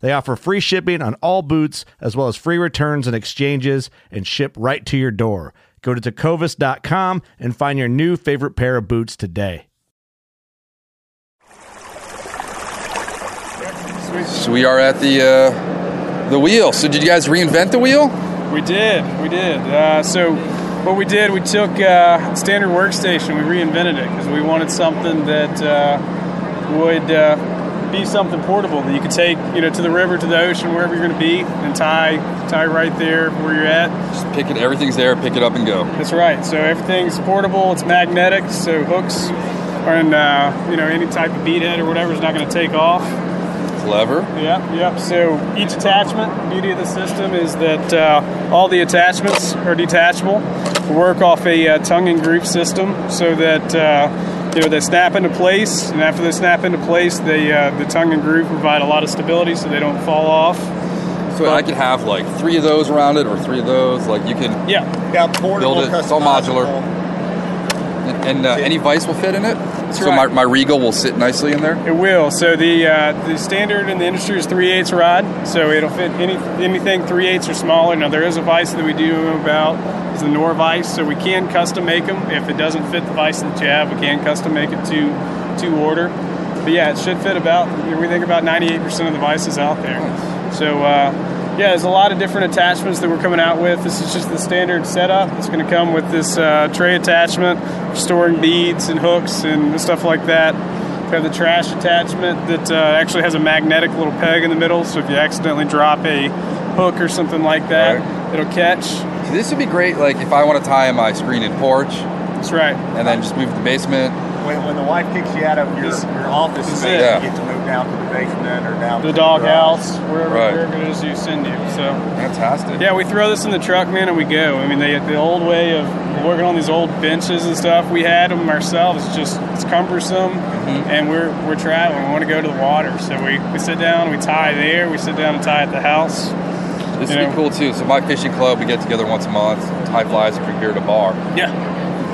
They offer free shipping on all boots, as well as free returns and exchanges, and ship right to your door. Go to tecovas.com and find your new favorite pair of boots today. So we are at the uh, the wheel. So did you guys reinvent the wheel? We did, we did. Uh, so what we did, we took uh, standard workstation, we reinvented it because we wanted something that uh, would be something portable that you could take, you know, to the river, to the ocean, wherever you're going to be, and tie tie right there where you're at. Just pick it. Everything's there. Pick it up and go. That's right. So everything's portable. It's magnetic. So hooks are in, uh, you know, any type of bead head or whatever is not going to take off. Clever. Yep, yep. So each attachment, beauty of the system is that uh, all the attachments are detachable. We work off a uh, tongue and groove system so that uh, you know they snap into place, and after they snap into place, they uh, the tongue and groove provide a lot of stability so they don't fall off. So I could have like three of those around it, or three of those. Like you can Yeah, Yeah, portable, build it. It's all modular. And, and uh, any vice will fit in it. so my, right. my Regal will sit nicely in there. It will. So the uh, the standard in the industry is 3 eighths rod, so it'll fit any anything 3 eighths or smaller. Now there is a vise that we do about is the Norvise, so we can custom make them. If it doesn't fit the vise that you have, we can custom make it to to order. But yeah, it should fit about we think about 98% of the vices out there. So. Uh, yeah, there's a lot of different attachments that we're coming out with. This is just the standard setup. It's going to come with this uh, tray attachment for storing beads and hooks and stuff like that. We have the trash attachment that uh, actually has a magnetic little peg in the middle, so if you accidentally drop a hook or something like that, it'll catch. So this would be great. Like if I want to tie my screen in porch, That's right. and then just move to the basement. When, when the wife kicks you out of your, your office this space. Yeah. you get to move down to the basement or down The to dog garage. house, wherever, Right. wherever it is you send you. So Fantastic. Yeah, we throw this in the truck, man, and we go. I mean, they, the old way of working on these old benches and stuff, we had them ourselves. It's just it's cumbersome, mm-hmm. and we're we're traveling. We want to go to the water, so we, we sit down, we tie there, we sit down and tie at the house. This would know. be cool too. So my fishing club, we get together once a month, tie flies from here to a bar. Yeah,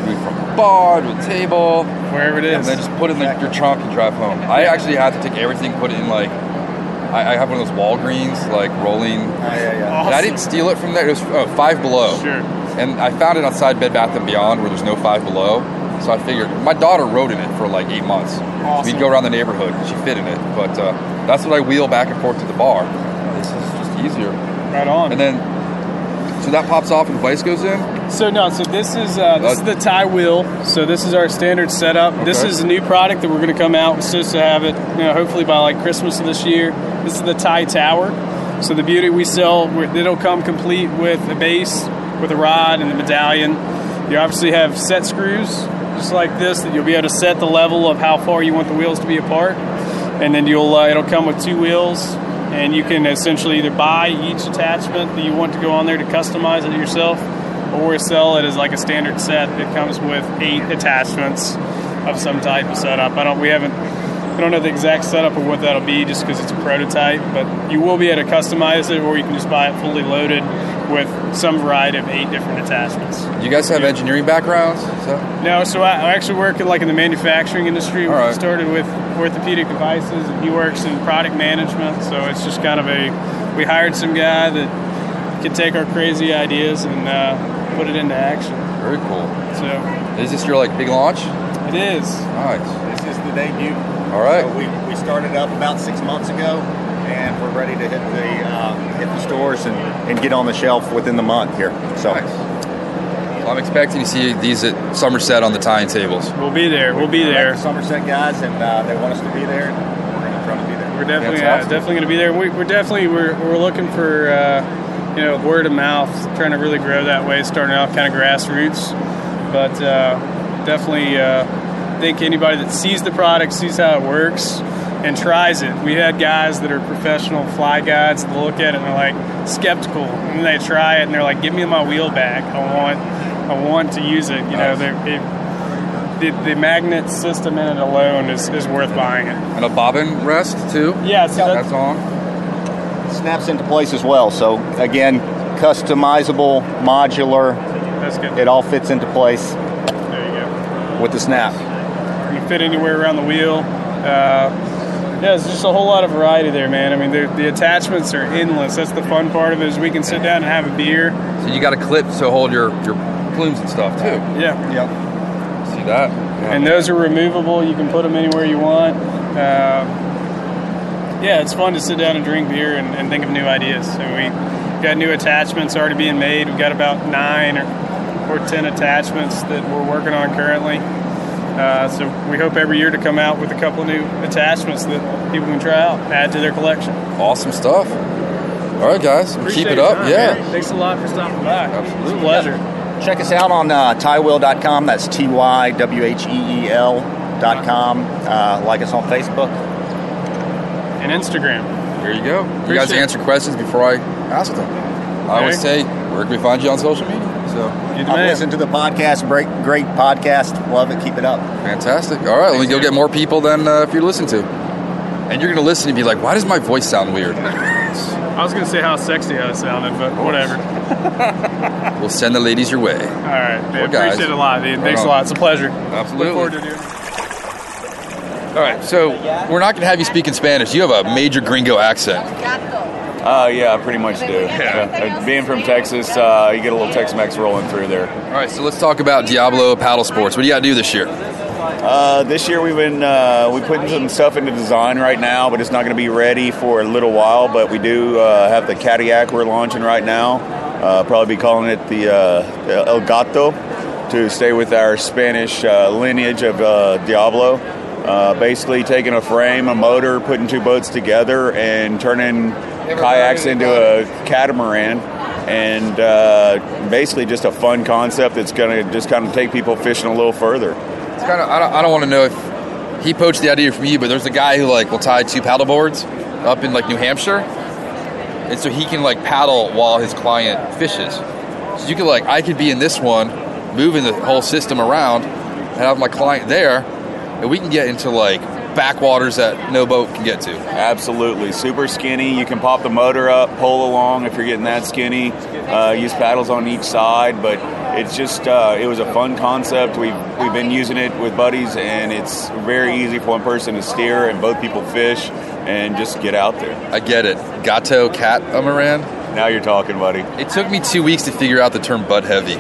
Move from a bar to a table, wherever it is, and then just put it in the, your trunk and drive home. I actually had to take everything, put it in like I, I have one of those Walgreens like rolling. Yeah, yeah, yeah. And I didn't steal it from there. It was uh, Five Below. Sure. And I found it outside Bed Bath and Beyond where there's no Five Below. So I figured my daughter rode in it for like eight months. Awesome. We'd go around the neighborhood. She fit in it, but uh, that's what I wheel back and forth to the bar. This is just easier. Right on. And then, so that pops off and the vice goes in. So no, so this is uh, this is the tie wheel. So this is our standard setup. This is a new product that we're going to come out. We're supposed to have it, you know, hopefully by like Christmas of this year. This is the tie tower. So the beauty we sell, it'll come complete with a base, with a rod and the medallion. You obviously have set screws, just like this, that you'll be able to set the level of how far you want the wheels to be apart, and then you'll uh, it'll come with two wheels, and you can essentially either buy each attachment that you want to go on there to customize it yourself, or sell it as like a standard set that comes with eight attachments of some type of setup. I don't we haven't I don't know the exact setup of what that'll be just because it's a prototype, but you will be able to customize it or you can just buy it fully loaded with some variety of eight different attachments. You guys have engineering backgrounds? So? No, so I, I actually work in, like in the manufacturing industry. All We right. started with orthopedic devices, and he works in product management. So it's just kind of a we hired some guy that could take our crazy ideas and uh, put it into action. Very cool. So Is this your like big launch? it is. Nice. This is the debut. All right. So we, we started up about six months ago, and we're ready to hit the uh, hit the stores and, and get on the shelf within the month here. So Nice. Well, I'm expecting to see these at Somerset on the tying tables. We'll be there. We'll be there. like the Somerset guys, and uh, they want us to be there. We're going to try to be there. We're definitely uh, definitely going to be there. We, we're definitely we're, we're looking for uh, you know word of mouth, trying to really grow that way, starting off kind of grassroots. But uh, definitely uh, think anybody that sees the product, sees how it works, and tries it. We had guys that are professional fly guides that look at it and they're like skeptical, and they try it and they're like, "Give me my wheel back. I want I want to use it." You know, Nice. they're. It, the, the magnet system in it alone is, is worth buying it. And a bobbin rest too? Yeah, so That's on. Snaps into place as well. So again, customizable, modular. that's good. It all fits into place There you go. with the snap. You can fit anywhere around the wheel. Uh, yeah, it's just a whole lot of variety there, man. I mean, the, the attachments are endless. That's the fun part of it is we can sit down and have a beer. So you got a clip to hold your, your plumes and stuff too. Yeah, Yep. See that? Yeah. and those are removable. You can put them anywhere you want. Uh, yeah, it's fun to sit down and drink beer and, and think of new ideas. So we got new attachments already being made. We've got about nine or, or ten attachments that we're working on currently. Uh, so we hope every year to come out with a couple of new attachments that people can try out, add to their collection. awesome stuff. All right, guys, keep it up. time, yeah. man. Thanks a lot for stopping by. Absolutely. It's a pleasure. Check us out on uh, tywheel.com. That's T Y W H E E L.com. Uh, like us on Facebook. And Instagram. There you go. You guys answer questions before I ask them. I always say, where can we find you on social media? So You the I've man. listened to the podcast. Great, great podcast. Love it. Keep it up. fantastic. All right, well, you'll get more people than uh, if you listen to. And you're going to listen and be like, why does my voice sound weird? I was going to say how sexy I sounded, but whatever. we'll send the ladies your way. All right, man. Well, guys. Appreciate it a lot, dude. Thanks a lot. It's a pleasure. Absolutely. Look forward to doing it. All right, so we're not going to have you speak in Spanish. You have a major gringo accent. Uh, yeah, I pretty much do. Yeah. Uh, Being from Texas, uh, you get a little Tex-Mex rolling through there. All right, so let's talk about Diablo paddle sports. What do you got to do this year? Uh, this year we've been uh, we putting some stuff into design right now, but it's not going to be ready for a little while. But we do uh, have the Cadillac we're launching right now. Uh, probably be calling it the uh, El Gato to stay with our Spanish uh, lineage of uh, Diablo. Uh, basically, taking a frame, a motor, putting two boats together, and turning kayaks into a catamaran. And uh, basically, just a fun concept that's going to just kind of take people fishing a little further. It's kind of I don't, I don't want to know if he poached the idea from you, but there's a guy who like will tie two paddle boards up in like New Hampshire, and so he can like paddle while his client fishes. So you could like I could be in this one, moving the whole system around, and have my client there, and we can get into like backwaters that no boat can get to. Absolutely, super skinny. You can pop the motor up, pull along if you're getting that skinny. Uh, use paddles on each side, but it's just uh, it was a fun concept. We've we've been using it with buddies, and it's very easy for one person to steer and both people fish and just get out there. I get it. Gato cat catamaran. Now you're talking, buddy. It took me two weeks to figure out the term bud heavy.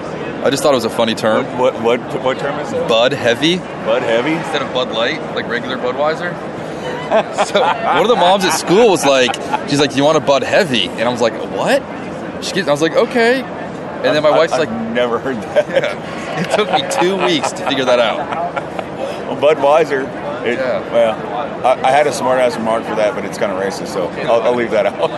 I just thought it was a funny term. What what what, what term is it? Bud heavy. Bud heavy. instead of Bud Light, like regular Budweiser. so one of the moms at school was like, she's like, "Do you want a Bud Heavy?" And I was like, "What?" She gets, I was like, "Okay." And then my I- wife's I've like, never heard that. yeah. "It took me two weeks to figure that out." Well, Budweiser. It, Yeah. Well, I, I had a smart ass remark for that, but it's kind of racist, so I'll, I'll leave that out.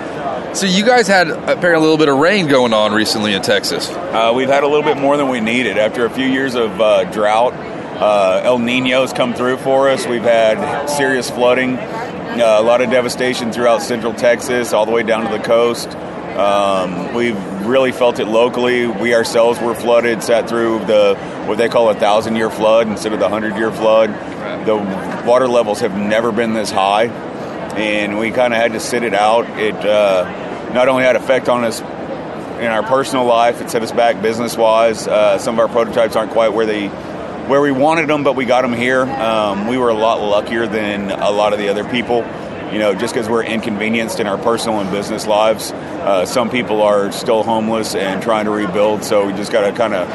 So you guys had apparently a little bit of rain going on recently in Texas. Uh, we've had a little bit more than we needed after a few years of uh, drought. Uh, El Nino's come through for us. We've had serious flooding, uh, a lot of devastation throughout central Texas, all the way down to the coast. Um, we've really felt it locally. We ourselves were flooded, sat through the what they call a thousand year flood instead of the hundred year flood. The water levels have never been this high, and we kind of had to sit it out. It uh, not only had effect on us in our personal life, it set us back business wise. Uh, some of our prototypes aren't quite where they where we wanted them, but we got them here. Um, we were a lot luckier than a lot of the other people. You know, just because we're inconvenienced in our personal and business lives, uh, some people are still homeless and trying to rebuild. So we just got to kind of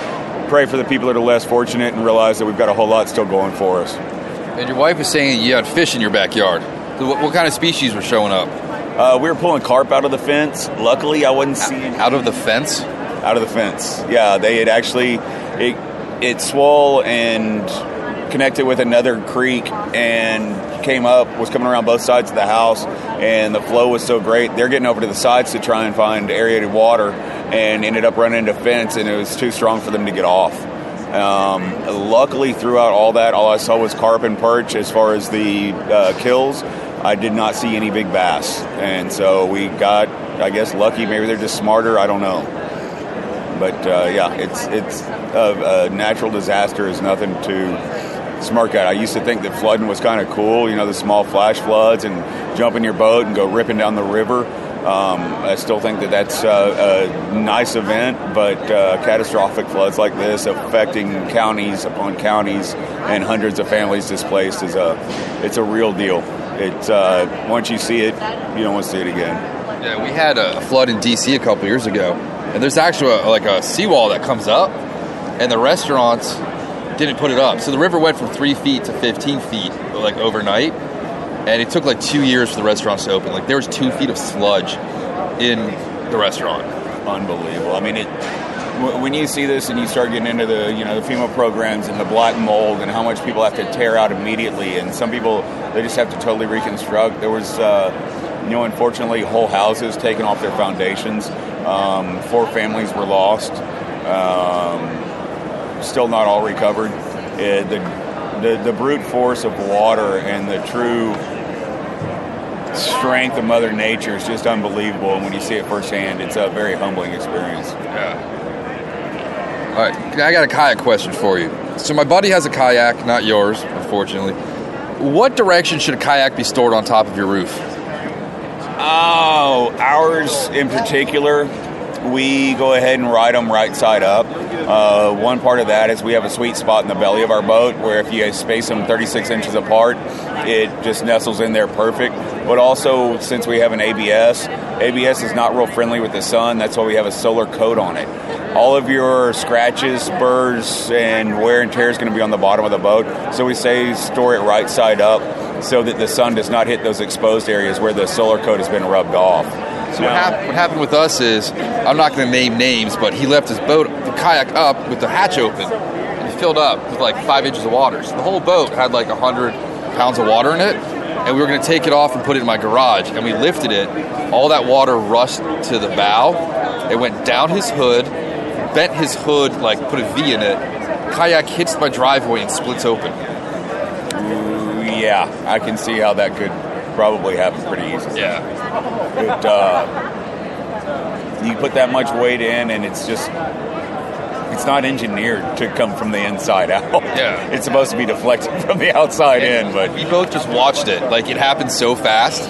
pray for the people that are less fortunate and realize that we've got a whole lot still going for us. And your wife is saying you had fish in your backyard. What, what kind of species were showing up? Uh, we were pulling carp out of the fence. Luckily, I wasn't seeing Out of the fence? out of the fence. Yeah, they had actually it it swole and connected with another creek and came up was coming around both sides of the house and the flow was so great they're getting over to the sides to try and find aerated water and ended up running into fence and it was too strong for them to get off um, luckily throughout all that all i saw was carp and perch as far as the uh, kills i did not see any big bass and so we got i guess lucky maybe they're just smarter i don't know but uh, yeah, it's it's a, a natural disaster is nothing to smirk at. I used to think that flooding was kind of cool, you know, the small flash floods and jump in your boat and go ripping down the river. Um, I still think that that's uh, a nice event, but uh, catastrophic floods like this affecting counties upon counties and hundreds of families displaced is a it's a real deal. It's uh, once you see it, you don't want to see it again. Yeah, we had a flood in D.C. a couple years ago, and there's actually a, like a seawall that comes up, and the restaurants didn't put it up. So the river went from three feet to 15 feet like overnight, and it took like two years for the restaurants to open. Like there was two feet of sludge in the restaurant. unbelievable. I mean, it when you see this and you start getting into the you know the FEMA programs and the black mold and how much people have to tear out immediately, and some people they just have to totally reconstruct. There was. Uh, you know, unfortunately, whole houses taken off their foundations. Um, four families were lost. Um, still not all recovered. Uh, the, the the brute force of water and the true strength of Mother Nature is just unbelievable. And when you see it firsthand, it's a very humbling experience. All right, I got a kayak question for you. So my buddy has a kayak, not yours, unfortunately. What direction should a kayak be stored on top of your roof? Oh, ours in particular, we go ahead and ride them right side up. Uh, one part of that is we have a sweet spot in the belly of our boat where if you space them 36 inches apart, it just nestles in there perfect. But also, since we have an ABS, ABS is not real friendly with the sun. That's why we have a solar coat on it. All of your scratches, burrs, and wear and tear is going to be on the bottom of the boat. So we say store it right side up so that the sun does not hit those exposed areas where the solar coat has been rubbed off. So what, hap- what happened with us is, I'm not going to name names, but he left his boat, the kayak up with the hatch open, and it filled up with like five inches of water. So the whole boat had like a hundred pounds of water in it, and we were going to take it off and put it in my garage, and we lifted it. All that water rushed to the bow. It went down his hood, bent his hood, like put a V in it. Kayak hits my driveway and splits open. Ooh, yeah, I can see how that could probably happen pretty easily. Yeah. It, uh, you put that much weight in, and it's just. It's not engineered to come from the inside out. Yeah. It's supposed to be deflected from the outside in, but we both just watched it. Like it happened so fast.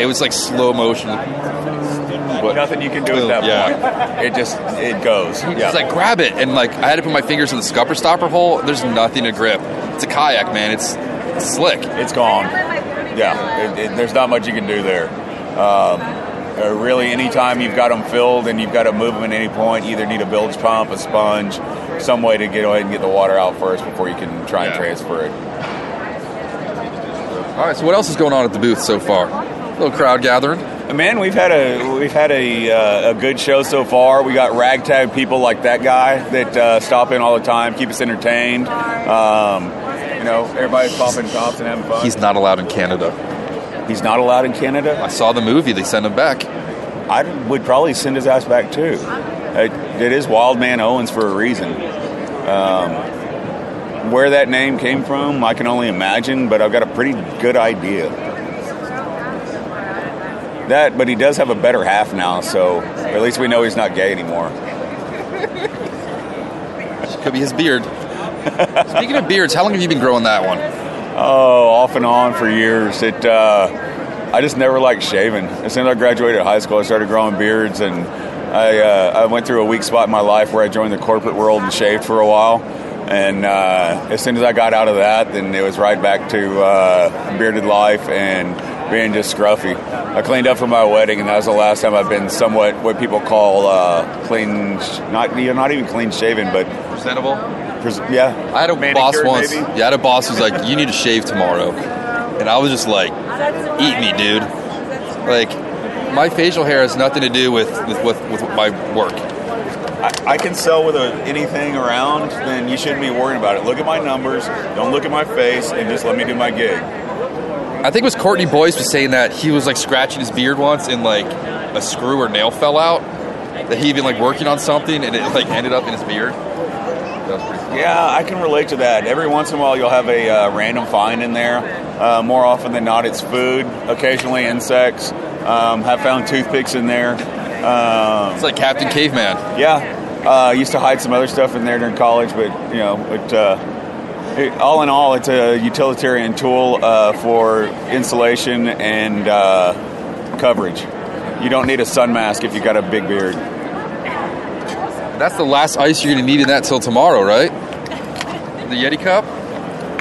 It was like slow motion. But nothing you can do at that Yeah. point. It just it goes. Yeah. It's like grab it and like I had to put my fingers in the scupper stopper hole. There's nothing to grip. It's a kayak, man. It's slick. it's gone. Yeah, it, it, there's not much you can do there. Um, uh, really, anytime you've got them filled and you've got to move them at any point, you either need a bilge pump, a sponge, some way to get ahead and get the water out first before you can try and transfer it. All right. So what else is going on at the booth so far? A little crowd gathering. Man, we've had a we've had a, uh, a good show so far. We got ragtag people like that guy that uh, stop in all the time, keep us entertained. Um, you know, everybody's popping tops and having fun. He's not allowed in Canada. He's not allowed in Canada. I saw the movie. They sent him back. I would probably send his ass back too. It, it is Wildman Owens for a reason. Um, where that name came from, I can only imagine, but I've got a pretty good idea. That, but he does have a better half now, so at least we know he's not gay anymore. Could be his beard. Speaking of beards, how long have you been growing that one? Oh, off and on for years. It. Uh, I just never liked shaving. As soon as I graduated high school, I started growing beards, and I uh, I went through a weak spot in my life where I joined the corporate world and shaved for a while. And uh, as soon as I got out of that, then it was right back to uh, bearded life and being just scruffy. I cleaned up for my wedding, and that was the last time I've been somewhat what people call uh, clean, not you know, not even clean shaven, but presentable. Yeah, I had a boss once. maybe? Yeah, I had a boss who's like, "You need to shave tomorrow," and I was just like, "Eat me, dude!" Like, my facial hair has nothing to do with with, with, with my work. I, I can sell with a, anything around, then you shouldn't be worrying about it. Look at my numbers, don't look at my face, and just let me do my gig. I think it was Courtney Boyce was saying that he was like scratching his beard once and like a screw or nail fell out. That he'd been like working on something and it like ended up in his beard. That was pretty. Yeah, I can relate to that. Every once in a while, you'll have a uh, random find in there. Uh, more often than not, it's food. Occasionally, insects. Um, have found toothpicks in there. Um, It's like Captain Caveman. yeah, uh, I used to hide some other stuff in there during college, but you know, it, uh, it, all in all, it's a utilitarian tool uh, for insulation and uh, coverage. You don't need a sun mask if you got a big beard. That's the last ice you're gonna need in that till tomorrow, right? The Yeti cup?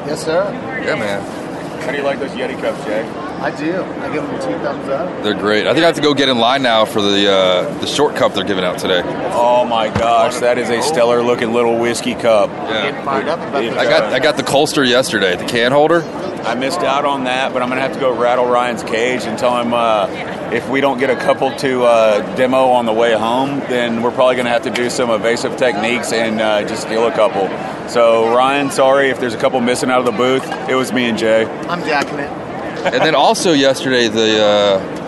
Yes, sir. Yeah, man. How do you like those Yeti cups, Jay? I do. I give them two thumbs up. They're great. I think I have to go get in line now for the uh, the short cup they're giving out today. Oh my gosh, that is a stellar looking little whiskey cup. Yeah. Fired up about I got I got the Colster yesterday, the can holder. I missed out on that, but I'm gonna have to go rattle Ryan's cage and tell him uh, if we don't get a couple to uh, demo on the way home, then we're probably gonna have to do some evasive techniques and uh, just steal a couple. So Ryan, sorry if there's a couple missing out of the booth. It was me and Jay. I'm jacking it. And then also yesterday the uh,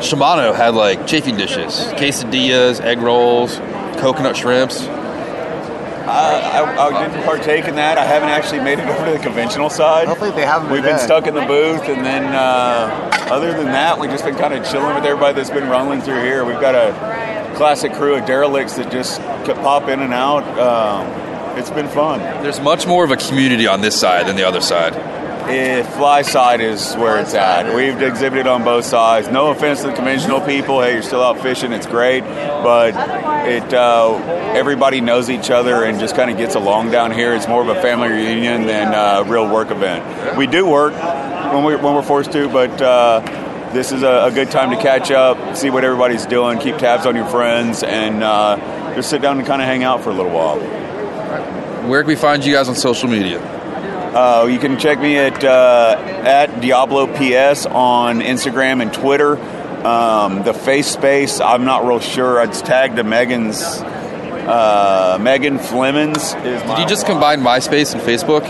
Shimano had like chafing dishes, quesadillas, egg rolls, coconut shrimps. I, I didn't partake in that. I haven't actually made it over to the conventional side. Hopefully they haven't. We've been stuck in the booth, and then uh, other than that, we've just been kind of chilling with everybody that's been rolling through here. We've got a classic crew of derelicts that just could pop in and out. Um, it's been fun. There's much more of a community on this side than the other side. Eh, fly side is where it's at. We've exhibited on both sides. No offense to the conventional people. Hey, you're still out fishing. It's great, but it uh, everybody knows each other and just kind of gets along down here. It's more of a family reunion than a real work event. We do work when we when we're forced to, but. Uh, this is a, a good time to catch up, see what everybody's doing, keep tabs on your friends, and uh, just sit down and kind of hang out for a little while. Where can we find you guys on social media? Uh, you can check me at uh, at Diablo PS on Instagram and Twitter. Um, the face space, I'm not real sure. It's tagged to Megan's. Uh, Megan Flemons is. Did you just combine MySpace and Facebook?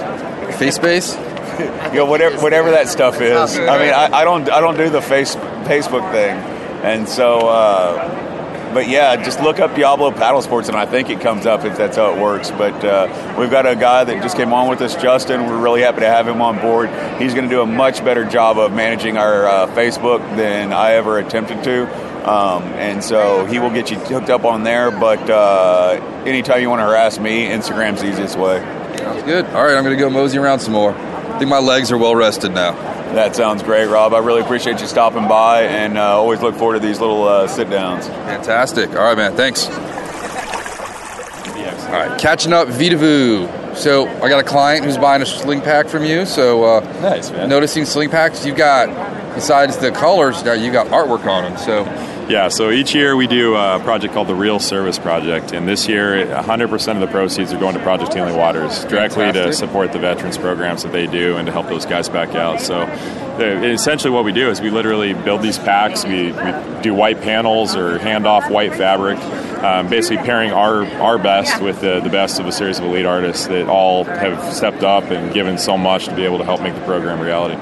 FaceSpace? you know, whatever whatever that stuff is. I mean, I, I don't I don't do the face Facebook thing, and so. Uh, but yeah, just look up Diablo Paddle Sports, and I think it comes up if that's how it works. But uh, we've got a guy that just came on with us, Justin. We're really happy to have him on board. He's going to do a much better job of managing our uh, Facebook than I ever attempted to. Um, and so he will get you hooked up on there. But uh, anytime you want to harass me, Instagram's the easiest way. Sounds good. All right, I'm going to go mosey around some more. I think my legs are well rested now. That sounds great, Rob. I really appreciate you stopping by, and uh, always look forward to these little uh, sit downs. Fantastic. All right, man. Thanks. All right, catching up, Vedavoo. So I got a client who's buying a sling pack from you. So uh, Nice, man. noticing sling packs, you've got besides the colors, now you got artwork on them. So Yeah, so each year we do a project called the Real Service Project, and this year 100% of the proceeds are going to Project Healing Waters, directly to support the veterans programs that they do and to help those guys back out. So essentially what we do is we literally build these packs, we, we do white panels or hand off white fabric, um, basically pairing our, our best with the, the best of a series of elite artists that all have stepped up and given so much to be able to help make the program reality.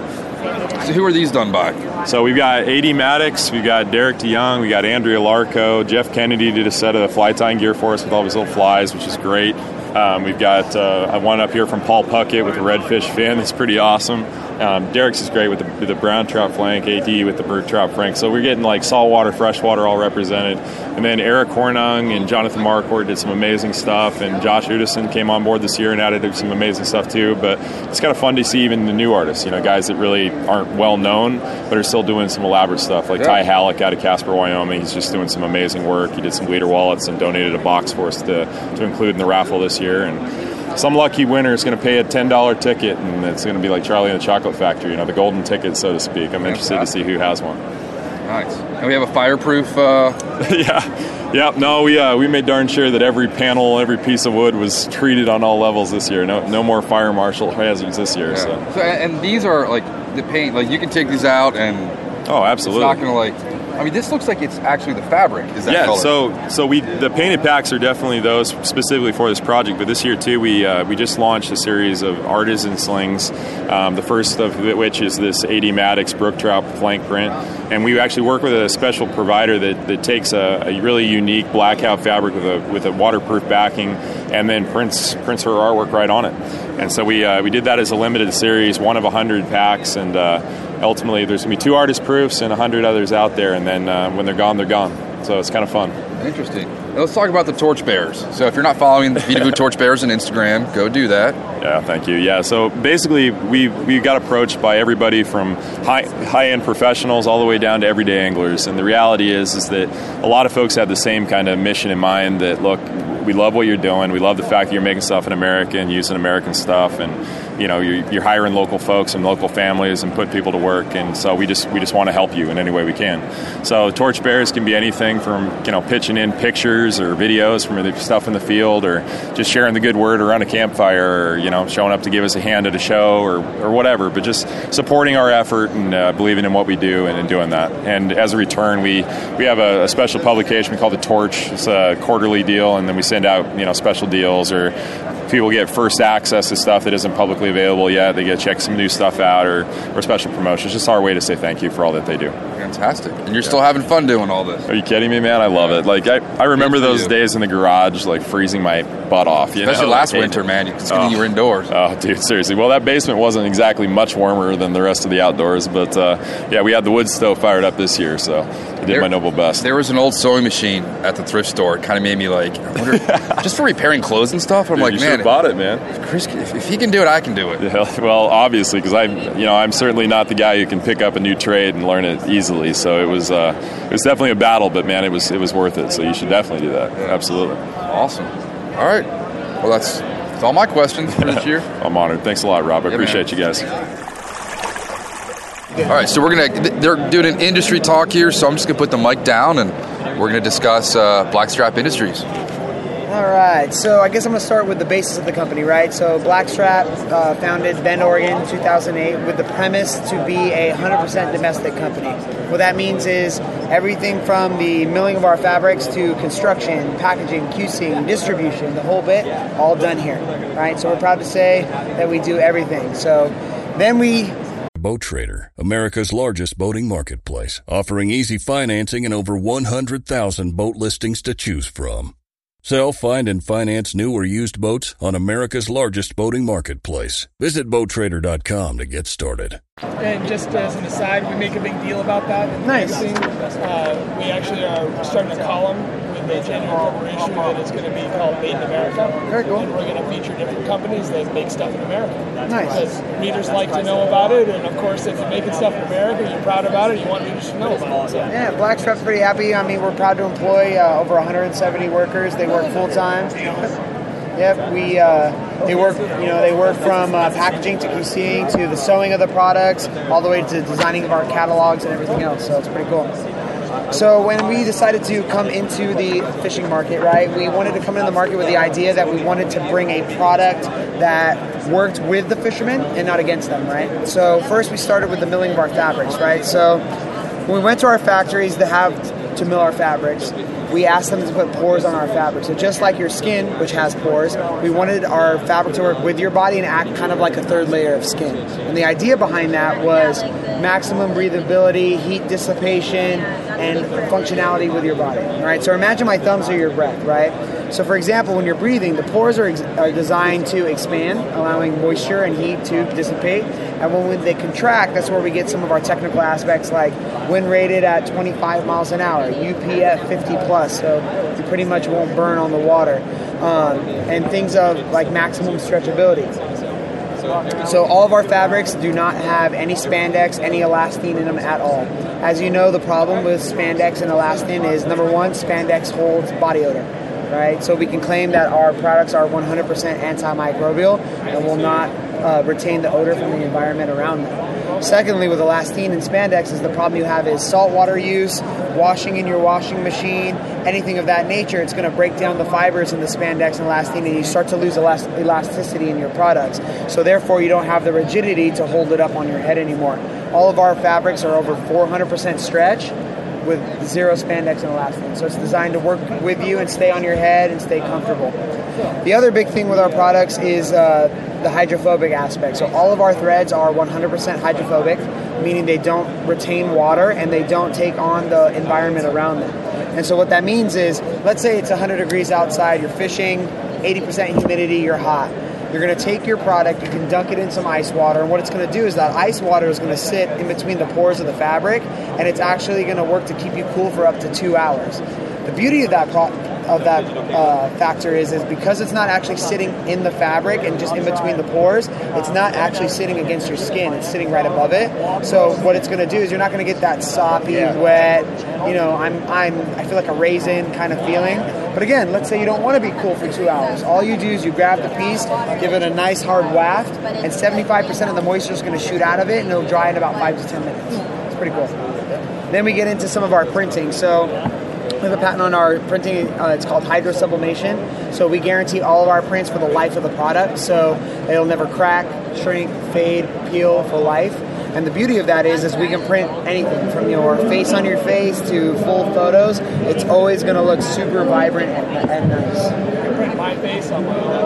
So who are these done by? So we've got AD Maddox, we've got Derek DeYoung, we got Andrea Larko, Jeff Kennedy did a set of the fly tying gear for us with all his little flies, which is great. Um, we've got uh, one up here from Paul Puckett with the redfish fin. It's pretty awesome. Um, Derek's is great with the, with the, brown trout flank, AD with the bird trout flank. So we're getting like saltwater, freshwater all represented. And then Eric Hornung and Jonathan Marquardt did some amazing stuff, and Josh Udison came on board this year and added some amazing stuff too. But it's kind of fun to see even the new artists, you know, guys that really aren't well known but are still doing some elaborate stuff. Like yeah. Ty Halleck out of Casper, Wyoming, he's just doing some amazing work. He did some leader wallets and donated a box for us to, to include in the raffle this year. And some lucky winner is going to pay a ten dollar ticket, and it's going to be like Charlie and the Chocolate Factory, you know, the golden ticket, so to speak. I'm interested to see who has one. Nice. And we have a fireproof. Uh... yeah, yeah. No, we uh, we made darn sure that every panel, every piece of wood was treated on all levels this year. No, no more fire marshal hazards this year. Yeah. So. so. and these are like the paint. Like you can take these out and. Oh, absolutely. It's not going to like I mean, this looks like it's actually the fabric. Is that yeah? Color? So, so we the painted packs are definitely those specifically for this project. But this year too, we uh, we just launched a series of artisan slings. Um, the first of which is this AD Maddox Brook Trout flank print, and we actually work with a special provider that, that takes a, a really unique blackout fabric with a with a waterproof backing, and then prints prints her artwork right on it. And so we uh, we did that as a limited series, one of hundred packs, and uh, ultimately there's going to be two artist proofs and 100 others out there and then uh, when they're gone they're gone. So it's kind of fun. Interesting. Now let's talk about the torchbearers. So if you're not following the Torch torchbearers on instagram go do that. Yeah thank you. Yeah so basically we we got approached by everybody from high high end professionals all the way down to everyday anglers. And the reality is is that a lot of folks have the same kind of mission in mind that look we love what you're doing. We love the fact that you're making stuff in america and using american stuff. And you know you're, you're, hiring local folks and local families and put people to work. And so we just we just want to help you in any way we can. So torchbearers can be anything from you know pitching in pictures or videos from the stuff in the field or just sharing the good word around a campfire or you know showing up to give us a hand at a show or, or whatever. But just supporting our effort and uh, believing in what we do and, doing that. And as a return we we have a, a special publication we call the torch. It's a quarterly deal and then we send out you know special deals or people get first access to stuff that isn't publicly available yet. They get to check some new stuff out or, or special promotions. It's Just our way to say thank you for all that they do. Fantastic. And you're yeah. still having fun doing all this. Are you kidding me, man? I love yeah. it. Like I, I remember those you. days in the garage, like freezing my butt off. You Especially know? last winter, man. It's oh. you were indoors. Oh, dude, seriously. Well, that basement wasn't exactly much warmer than the rest of the outdoors, but uh, yeah, we had the wood stove fired up this year, so I did there, my noble best. There was an old sewing machine at the thrift store. It kind of made me like, wonder, just for repairing clothes and stuff. I'm dude, like, man, bought it, man. Chris, if, if, he can do it, I can do it. Yeah, well, obviously, because I'm, you know, I'm certainly not the guy who can pick up a new trade and learn it easily. So it was, uh, it was definitely a battle, but man, it was, it was worth it. So you should definitely do that. Absolutely. Awesome. All right. Well, that's, that's all my questions for this year. I'm honored. Thanks a lot, Rob. I yeah, appreciate man. you guys. All right, so we're gonna they're doing an industry talk here, so I'm just gonna put the mic down and we're gonna discuss uh, Blackstrap Industries. All right, so I guess I'm going to start with the basis of the company, right? So Blackstrap, uh, founded Bend, Oregon, 2008, with the premise to be a 100% domestic company. What that means is everything from the milling of our fabrics to construction, packaging, QCing, distribution, the whole bit, all done here, right? So we're proud to say that we do everything. So then we Boat Trader, America's largest boating marketplace, offering easy financing and over 100,000 boat listings to choose from. Sell, find, and finance new or used boats on America's largest boating marketplace. Visit BoatTrader.com to get started. And just as an aside, we make a big deal about that. Nice. Uh, we actually are starting a column a genuine corporation that is going to be called Made in America. Very cool. And we're going to feature different companies that make stuff in America. Nice. Because readers like to know about it, and of course, if you're making stuff in America, you're proud about it, you want readers to know about it. So. Yeah, Blackstrap's pretty happy. I mean, we're proud to employ uh, over 170 workers. They work full time. Yep, we uh, they work. You know, they work from uh, packaging to QCing to the sewing of the products, all the way to designing of our catalogs and everything else. So it's pretty cool. So when we decided to come into the fishing market, right, we wanted to come into the market with the idea that we wanted to bring a product that worked with the fishermen and not against them, right? So first we started with the milling of our fabrics, right? So when we went to our factories to have to mill our fabrics, we asked them to put pores on our fabric. So just like your skin, which has pores, we wanted our fabric to work with your body and act kind of like a third layer of skin. And the idea behind that was maximum breathability, heat dissipation, and functionality with your body. All right. So imagine my thumbs are your breath, right? So, for example, when you're breathing, the pores are, ex- are designed to expand, allowing moisture and heat to dissipate. And when they contract, that's where we get some of our technical aspects like wind rated at 25 miles an hour, UPF 50 plus, so you pretty much won't burn on the water, um, and things of like maximum stretchability. So all of our fabrics do not have any spandex, any elastane in them at all. As you know, the problem with spandex and elastane is number one, spandex holds body odor, right? So we can claim that our products are 100% antimicrobial and will not uh, retain the odor from the environment around them. Secondly, with elastane and spandex, is the problem you have is saltwater use, washing in your washing machine, anything of that nature. It's going to break down the fibers in the spandex and elastane, and you start to lose elast- elasticity in your products. So therefore, you don't have the rigidity to hold it up on your head anymore. All of our fabrics are over 400% stretch with zero spandex and elastane. So it's designed to work with you and stay on your head and stay comfortable. The other big thing with our products is uh, the hydrophobic aspect. So all of our threads are 100% hydrophobic, meaning they don't retain water and they don't take on the environment around them. And so what that means is, let's say it's 100 degrees outside, you're fishing, 80% humidity, you're hot. You're going to take your product, you can dunk it in some ice water, and what it's going to do is that ice water is going to sit in between the pores of the fabric, and it's actually going to work to keep you cool for up to two hours. The beauty of that pro- of that uh, factor is is because it's not actually sitting in the fabric and just in between the pores, it's not actually sitting against your skin. It's sitting right above it. So what it's going to do is you're not going to get that soppy, wet. You know, I'm I'm I feel like a raisin kind of feeling. But again, let's say you don't want to be cool for two hours. All you do is you grab the piece, give it a nice hard waft, and 75% of the moisture is going to shoot out of it, and it'll dry in about five to ten minutes. It's pretty cool. Then we get into some of our printing. So we have a patent on our printing. Uh, it's called hydro sublimation. So we guarantee all of our prints for the life of the product. So it'll never crack, shrink, fade, peel for life. And the beauty of that is, is we can print anything from your face on your face to full photos. It's always going to look super vibrant and, and nice. Print my face on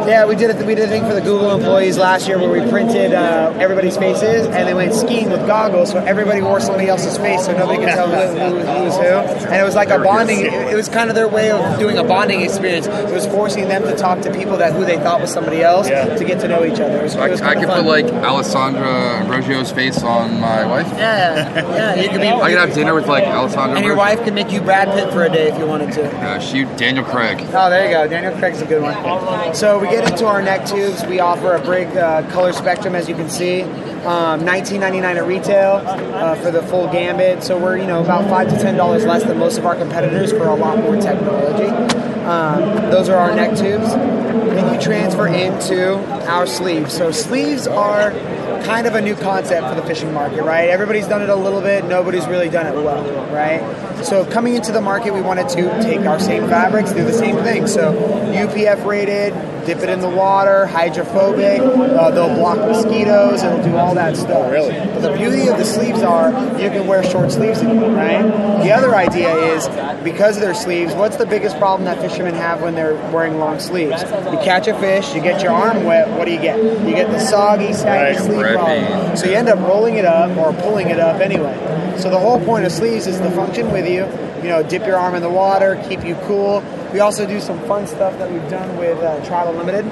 Yeah, we did it. We did a thing for the Google employees last year where we printed uh, everybody's faces, and they went skiing with goggles, so everybody wore somebody else's face, so nobody could tell who, who, who was who. And it was like a bonding. It, was kind of their way of doing a bonding experience. It was forcing them to talk to people that who they thought was somebody else to get to know each other. It was, I, it was I kinda could put like Alessandra Ambrosio's face on my wife. Yeah, yeah. You could be. I could have dinner with like Alessandra. And your Ambrosio. wife could make you Brad Pitt for a day if you wanted to. Uh, shoot Daniel Craig. Oh, there you go. Daniel Craig's a good one. So we get into our neck tubes. We offer a big uh, color spectrum, as you can see. Um, $19.99 at retail uh, for the full gambit. So we're you know about five to ten dollars less than most of our competitors for a lot more technology. Um, those are our neck tubes. Then you transfer into our sleeves. So sleeves are kind of a new concept for the fishing market, right? Everybody's done it a little bit. Nobody's really done it well, right? So coming into the market, we wanted to take our same fabrics, do the same thing. So UPF rated, dip it in the water, hydrophobic. Uh, they'll block mosquitoes. It'll do all that stuff. really? But the beauty of the sleeves are you can wear short sleeves in them, right? The other idea is because of their sleeves, what's the biggest problem that fishermen have when they're wearing long sleeves? You catch a fish, you get your arm wet. What do you get? You get the soggy, saggy Right, sleeve problem. So you end up rolling it up or pulling it up anyway. So the whole point of sleeves is to function with you. You know, dip your arm in the water, keep you cool. We also do some fun stuff that we've done with uh, Trout Unlimited,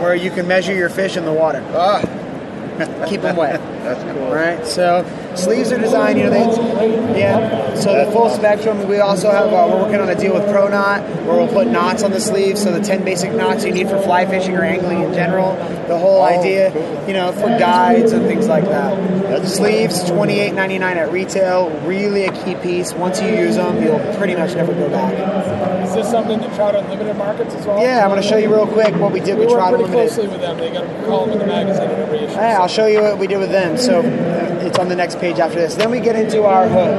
where you can measure your fish in the water. keep them wet. That's cool. Right. So sleeves are designed. You know, they yeah. So the full spectrum. We also have. Uh, we're working on a deal with Pro Knot, where we'll put knots on the sleeves. So the ten basic knots you need for fly fishing or angling in general. The whole idea, you know, for guides and things like that. sleeves twenty eight ninety nine at retail. Really a key piece. Once you use them, you'll pretty much never go back. Is this something that Trout Unlimited markets as well? Yeah, I'm going to show you real quick what we did We with work Trout pretty Unlimited. closely with them. They got a column in the magazine and every issue. Yeah, I'll show you what we did with them. So uh, it's on the next page after this. Then we get into our hood.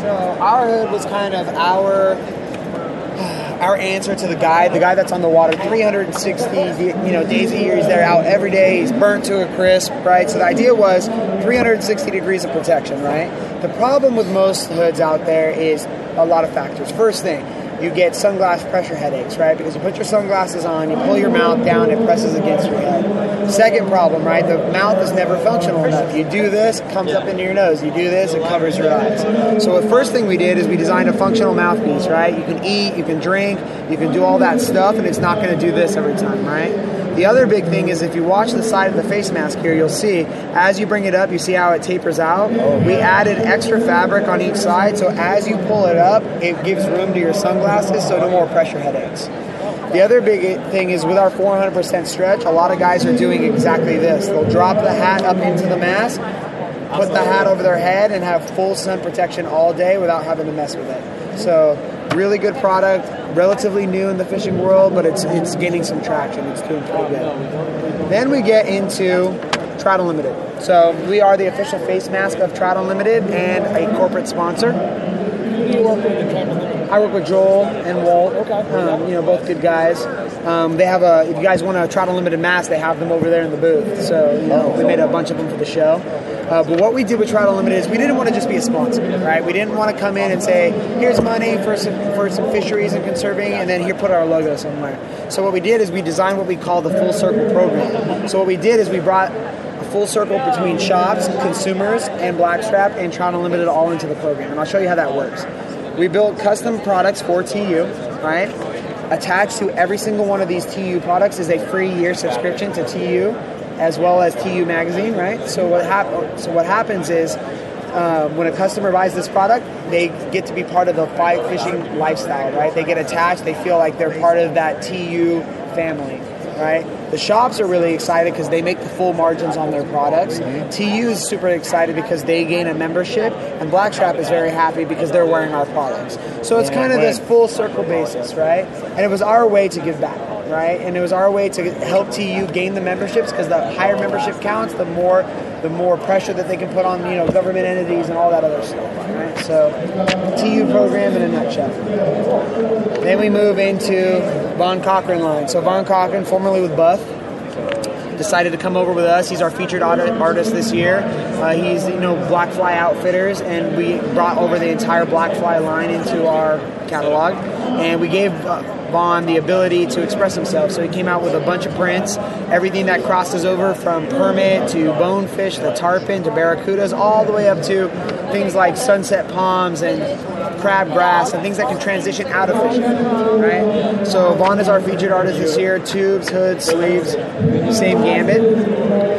So our hood was kind of our our answer to the guy, the guy that's on the water 360 you know days a year. He's there out every day. He's burnt to a crisp, right? So the idea was 360 degrees of protection, right? The problem with most hoods out there is a lot of factors. First thing, you get sunglass pressure headaches, right? Because you put your sunglasses on, you pull your mouth down, it presses against your head. Second problem, right? The mouth is never functional enough. You do this, it comes up into your nose. You do this, it covers your eyes. So the first thing we did is we designed a functional mouthpiece, right? You can eat, you can drink, you can do all that stuff, and it's not going to do this every time, right? The other big thing is if you watch the side of the face mask here, you'll see as you bring it up, you see how it tapers out. We added extra fabric on each side, so as you pull it up, it gives room to your sunglasses, so no more pressure headaches. The other big thing is with our 400% stretch, a lot of guys are doing exactly this. They'll drop the hat up into the mask, put the hat over their head, and have full sun protection all day without having to mess with it. So, really good product, relatively new in the fishing world, but it's it's gaining some traction. It's doing pretty good. Then we get into Trout Unlimited. So we are the official face mask of Trout Unlimited and a corporate sponsor. I work with Joel and Walt. Um, you know, both good guys. Um, they have a. If you guys want to Trout Unlimited mask, they have them over there in the booth. So you know, we made a bunch of them for the show. Uh, but what we did with Trout Unlimited is we didn't want to just be a sponsor, right? We didn't want to come in and say, "Here's money for some for some fisheries and conserving," and then here put our logo somewhere. So what we did is we designed what we call the full circle program. So what we did is we brought a full circle between shops, consumers, and Blackstrap and Trout Unlimited all into the program, and I'll show you how that works. We built custom products for TU, right? Attached to every single one of these TU products is a free year subscription to TU, as well as TU Magazine, right? So what hap- So what happens is, uh, when a customer buys this product, they get to be part of the fly fishing lifestyle, right? They get attached. They feel like they're part of that TU family, right? The shops are really excited because they make the full margins on their products. TU is super excited because they gain a membership, and Blackstrap is very happy because they're wearing our products. So it's kind of this full circle basis, right? And it was our way to give back, right? And it was our way to help TU gain the memberships because the higher membership counts, the more the more pressure that they can put on you know government entities and all that other stuff, right? So TU program in a nutshell. Then we move into Vaughn Cochran line. So Vaughn Cochran, formerly with Buff, decided to come over with us. He's our featured artist this year. Uh, he's you know Blackfly Outfitters, and we brought over the entire Blackfly line into our catalog, and we gave uh, Vaughn the ability to express himself. So he came out with a bunch of prints, everything that crosses over from permit to bonefish, the tarpon to barracudas, all the way up to things like sunset palms and crabgrass and things that can transition out of fishing. Right. So Vaughn is our featured artist this year. Tubes, hoods, sleeves, same gambit.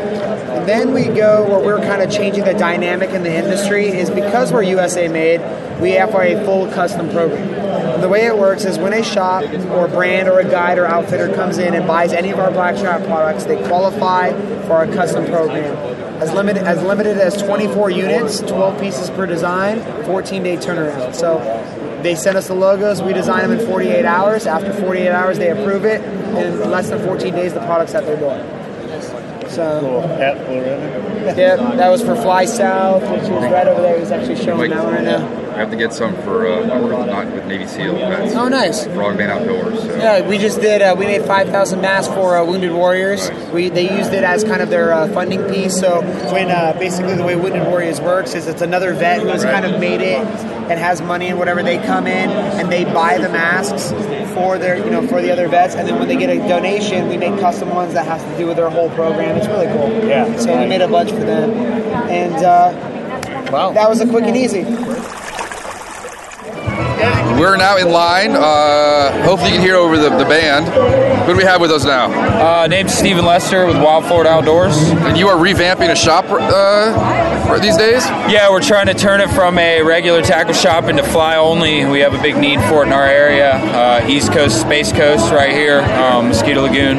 Then we go where we're kind of changing the dynamic in the industry is because we're USA made, we offer a full custom program. The way it works is when a shop or brand or a guide or outfitter comes in and buys any of our Blackstrap products, they qualify for our custom program. As limited as limited as 24 units, 12 pieces per design, 14 day turnaround. So they send us the logos, we design them in 48 hours. After 48 hours, they approve it, and in less than 14 days, the product's at their door. So, yeah, that was for Fly South, which is right over there. He's actually showing that one right now. I have to get some for uh, I work with, not with Navy SEAL. That's Oh, nice. Frogman Outdoors. So. Yeah, we just did. Uh, we made five thousand masks for uh, Wounded Warriors. We they used it as kind of their uh, funding piece. So when uh, basically the way Wounded Warriors works is it's another vet who's has kind of made it and has money and whatever. They come in and they buy the masks for their you know for the other vets, and then when they get a donation, we make custom ones that has to do with their whole program. It's really cool. Yeah. So we made a bunch for them, and uh, wow, that was a quick and easy. We're now in line. Uh, hopefully, you can hear over the, the band. Who do we have with us now? Uh, name's Stephen Lester with Wild Florida Outdoors. And you are revamping a shop uh, for these days? Yeah, we're trying to turn it from a regular tackle shop into fly only. We have a big need for it in our area. Uh, East Coast, Space Coast, right here, um, Mosquito Lagoon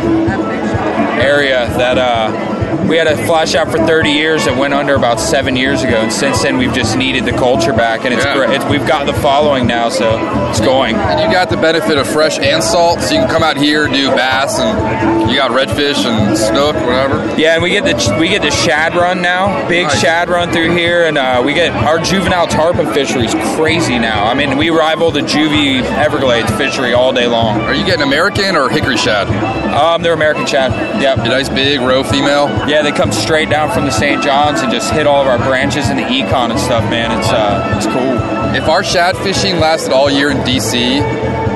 area. That uh, we had a flash out for 30 years that went under about seven years ago, and since then we've just needed the culture back, and it's Yeah. great. It's, we've got the following now, so it's going. And you got the benefit of fresh and salt, so you can come out here do bass and you got redfish and snook, whatever. Yeah, and we get the we get the shad run now, big Nice. shad run through here, and uh, we get our juvenile tarpon fishery is crazy now. I mean, we rival the juvie Everglades fishery all day long. Are you getting American or hickory shad? Um, they're American shad. Yep. A nice big roe female. Yeah, they come straight down from the St. John's and just hit all of our branches in the econ and stuff, man. It's uh, it's cool. If our shad fishing lasted all year in DC,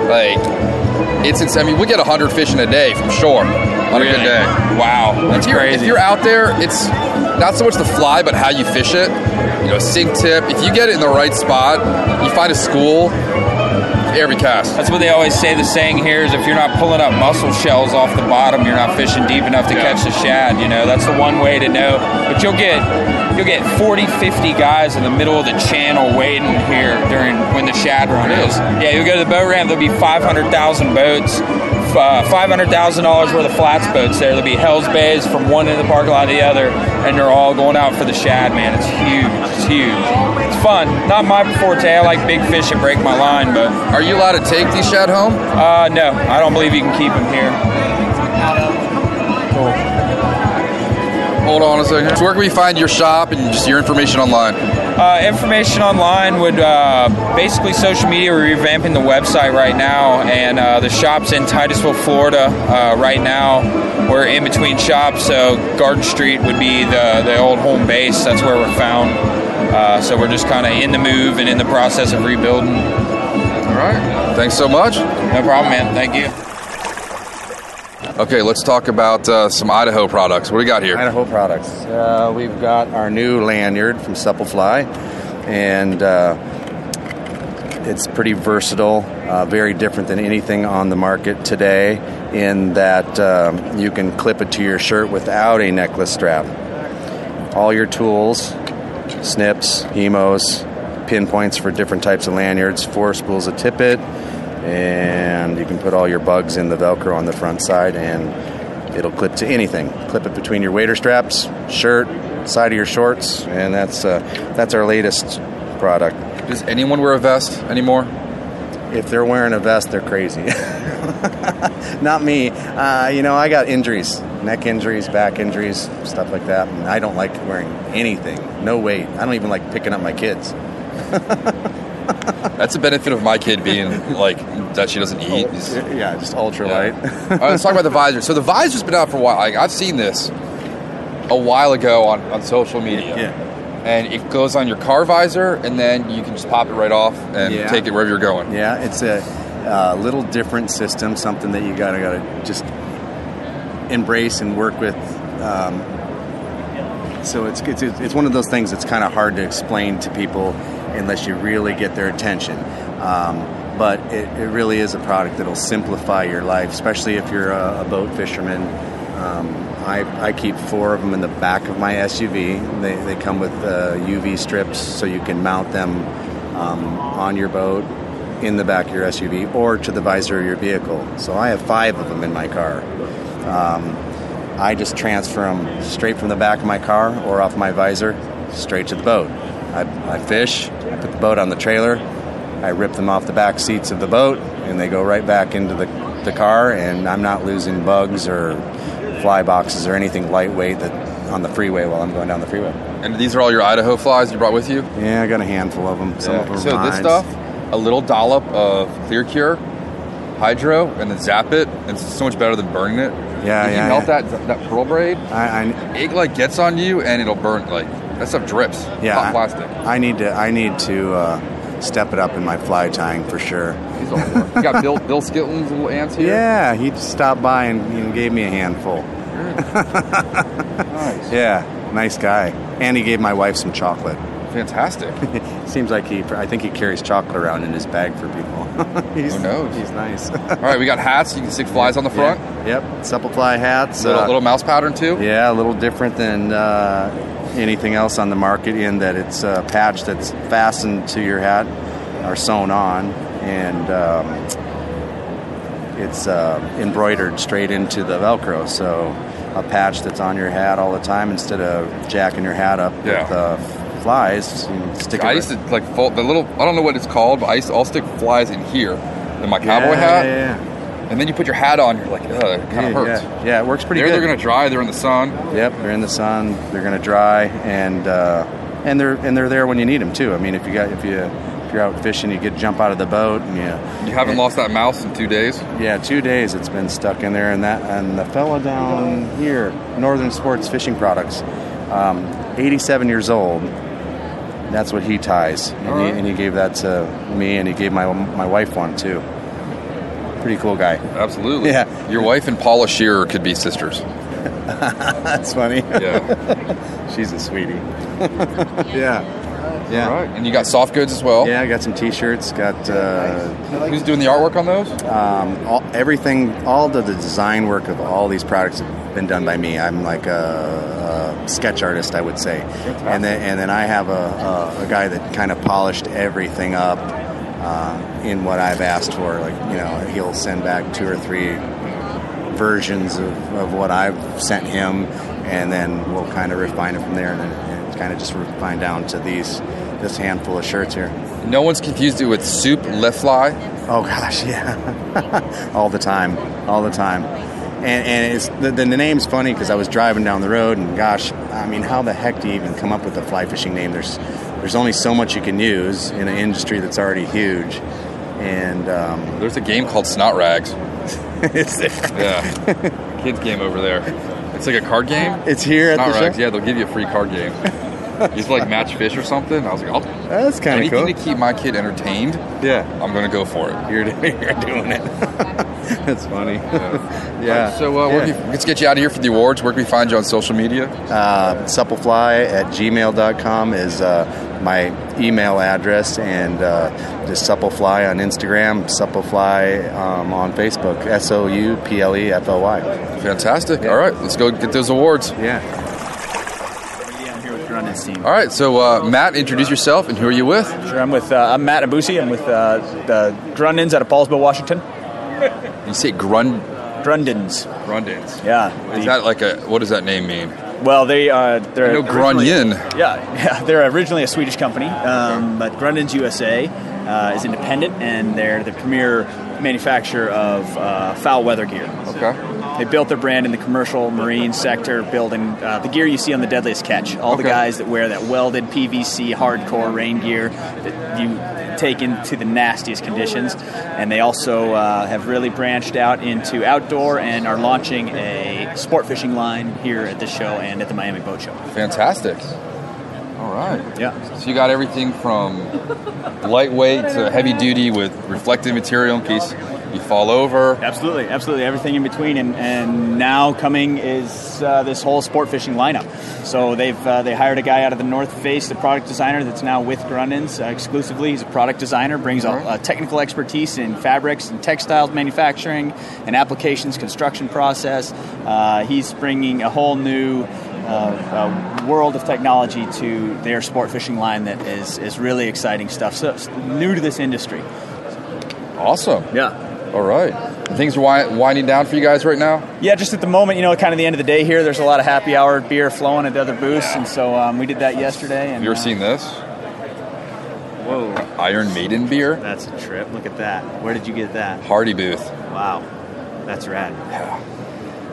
like it's insane. I mean, we get 100 fish in a day from shore on a good day. Wow, that's if crazy. If you're out there, it's not so much the fly, but how you fish it. You know, sink tip. If you get it in the right spot, you find a school. Every cast. That's what they always say. The saying here is if you're not pulling up mussel shells off the bottom, you're not fishing deep enough to catch the shad. You know, that's the one way to know. But you'll get you'll get 40, 50 guys in the middle of the channel waiting here during when the shad run is. Yeah, you'll go to the boat ramp. There'll be 500,000 boats. Uh, $500,000 worth of flats boats there. There'll be Hell's Bays from one end of the parking lot to the other, and they're all going out for the shad, man. It's huge. It's huge. It's fun. Not my forte. I like big fish that break my line, but. Are you allowed to take these shad home? Uh, no. I don't believe you can keep them here. Hold on a second. So where can we find your shop and just your information online? Uh, information online would uh, basically social media. We're revamping the website right now, and uh, the shop's in Titusville, Florida. Uh, right now, we're in between shops, so Garden Street would be the the old home base. That's where we're found. Uh, so we're just kind of in the move and in the process of rebuilding. All right. Thanks so much. No problem, man. Thank you. Okay, let's talk about uh, some Idaho products. What do we got here? Idaho products. Uh, we've got our new lanyard from Souplefly, and uh, it's pretty versatile, uh, very different than anything on the market today, in that um, you can clip it to your shirt without a necklace strap. All your tools, snips, hemos, pinpoints for different types of lanyards, four spools of tippet, and you can put all your bugs in the Velcro on the front side, and it'll clip to anything. Clip it between your wader straps, shirt, side of your shorts, and that's uh, that's our latest product. Does anyone wear a vest anymore? If they're wearing a vest, they're crazy. Not me. Uh, you know, I got injuries, neck injuries, back injuries, stuff like that, and I don't like wearing anything. No weight. I don't even like picking up my kids. That's a benefit of my kid being like that she doesn't eat. He's- yeah, just ultralight. All right, let's talk about the visor. So the visor's been out for a while. Like, I've seen this a while ago on, on social media. Yeah. And it goes on your car visor, and then you can just pop it right off and Yeah. take it wherever you're going. Yeah, it's a uh, little different system, something that you gotta gotta just embrace and work with. Um, so it's, it's it's one of those things that's kind of hard to explain to people unless you really get their attention. Um, but it, it really is a product that'll simplify your life, especially if you're a, a boat fisherman. Um, I, I keep four of them in the back of my SUV. They, they come with uh, UV strips so you can mount them um, on your boat, in the back of your SUV, or to the visor of your vehicle. So I have five of them in my car. Um, I just transfer them straight from the back of my car or off my visor straight to the boat. I, I fish, I put the boat on the trailer, I rip them off the back seats of the boat, and they go right back into the, the car, and I'm not losing bugs or fly boxes or anything lightweight that on the freeway while I'm going down the freeway. And these are all your Idaho flies you brought with you? Yeah, I got a handful of them. Some Yeah. of them so this stuff, a little dollop of Clear Cure, Hydro, and then zap it, and it's so much better than burning it. Yeah, if yeah, you melt yeah. that that pearl braid, I, it like gets on you and it'll burn like that stuff drips. Yeah, hot plastic. I need to. I need to uh, step it up in my fly tying for sure. He's all for it. You got Bill Bill Skilton's little ants here. Yeah, he just stopped by and, and gave me a handful. nice. Yeah, nice guy. And he gave my wife some chocolate. Fantastic. Seems like he. I think he carries chocolate around in his bag for people. he's, Who knows? He's nice. All right, we got hats. You can stick flies on the front. Yep. Souplefly hats. Little, uh, little mouse pattern too. Yeah, a little different than uh, anything else on the market in that it's a patch that's fastened to your hat or sewn on, and um, it's uh, embroidered straight into the Velcro. So a patch that's on your hat all the time instead of jacking your hat up Yeah. with uh, flies. You stick it I right- used to like fold the little. I don't know what it's called, but I used to. I'll stick flies in here in my cowboy Yeah, hat. yeah, yeah. And then you put your hat on. You're like, ugh, it kind Yeah, of hurts. Yeah, yeah, it works pretty They're, good. they're gonna dry. They're in the sun. Yep, they're in the sun. They're going to dry, and uh, and they're and they're there when you need them too. I mean, if you got if you if you're out fishing, you get jump out of the boat, and you You haven't lost that mouse in two days. yeah, two days it's been stuck in there, and that and the fella down here, Northern Sports Fishing Products, um, 87 years old. That's what he ties, and, All he, and he gave that to me, and he gave my my wife one too. Pretty cool guy. Absolutely. Yeah. Your wife and Paula Shearer could be sisters. That's funny. Yeah. She's a sweetie. yeah. Yeah. All right. And you got soft goods as well. Yeah, I got some T-shirts. Got uh, Who's doing the artwork on those? um, all, everything. All the, the design work of all these products have been done by me. I'm like a, a sketch artist, I would say. And then and then I have a, a, a guy that kind of polished everything up uh, in what I've asked for. Like you know, he'll send back two or three versions of, of what I've sent him, and then we'll kind of refine it from there, and then and kind of just refine down to these this handful of shirts here. No one's confused it with soup le fly. Oh gosh, yeah, all the time, all the time. And, and it's the, the name's funny because I was driving down the road, and gosh, I mean, how the heck do you even come up with a fly fishing name? There's there's only so much you can use in an industry that's already huge, and um, There's a game called Snot Rags. Is there? Yeah. Kids game over there. It's like a card game. It's here at the Rags. show? Yeah, they'll give you a free card game. you have to like match fish or something. I was like, I'll, That's kinda cool. anything to keep my kid entertained. Yeah, I'm gonna go for it. You're, you're doing it. That's funny. Yeah. Alright, so uh, where Yeah. can we- let's get you out of here for the awards. Where can we find you on social media? Uh, souplefly at gmail.com is uh, my email address, and uh, just souplefly on Instagram, souplefly um, on Facebook, S O U P L E F L Y. Fantastic. All right, let's go get those awards. Yeah. I'm here with Grunden's team. All right, so uh, Matt, introduce yourself and who are you with? Sure, I'm with uh, I'm Matt Abusi. I'm with uh, the Grundens out of Poulsbo, Washington. You say Grund Grundens. Grundens. Yeah. Is that like a what does that name mean? Well, they uh, they're I know. Yeah, yeah, they're originally a Swedish company, um, but Grundens USA uh, is independent, and they're the premier manufacturer of uh, foul weather gear. Okay. They built their brand in the commercial marine sector, building uh, the gear you see on the Deadliest Catch. All the guys that wear that welded PVC hardcore rain gear that you take into the nastiest conditions. And they also uh, have really branched out into outdoor and are launching a sport fishing line here at this show and at the Miami Boat Show. Fantastic. All right. Yeah. So you got everything from lightweight to heavy duty with reflective material in case you fall over. Absolutely, absolutely, everything in between, and, and now coming is uh, this whole sport fishing lineup. So they've uh, they hired a guy out of the North Face, the product designer that's now with Grundens uh, exclusively. He's a product designer, brings a, a technical expertise in fabrics and textiles manufacturing and applications construction process. Uh, he's bringing a whole new. Uh, uh, world of technology to their sport fishing line that is, is really exciting stuff. So new to this industry. Awesome. Yeah. All right. Things are winding down for you guys right now. Yeah, just at the moment, you know, kind of the end of the day here. There's a lot of happy hour beer flowing at the other booths, and so um, we did that yesterday. And Have you ever uh, seen this? Whoa, Iron Maiden beer. that's a trip. Look at that. Where did you get that? Hardy booth. Wow, that's rad. Yeah.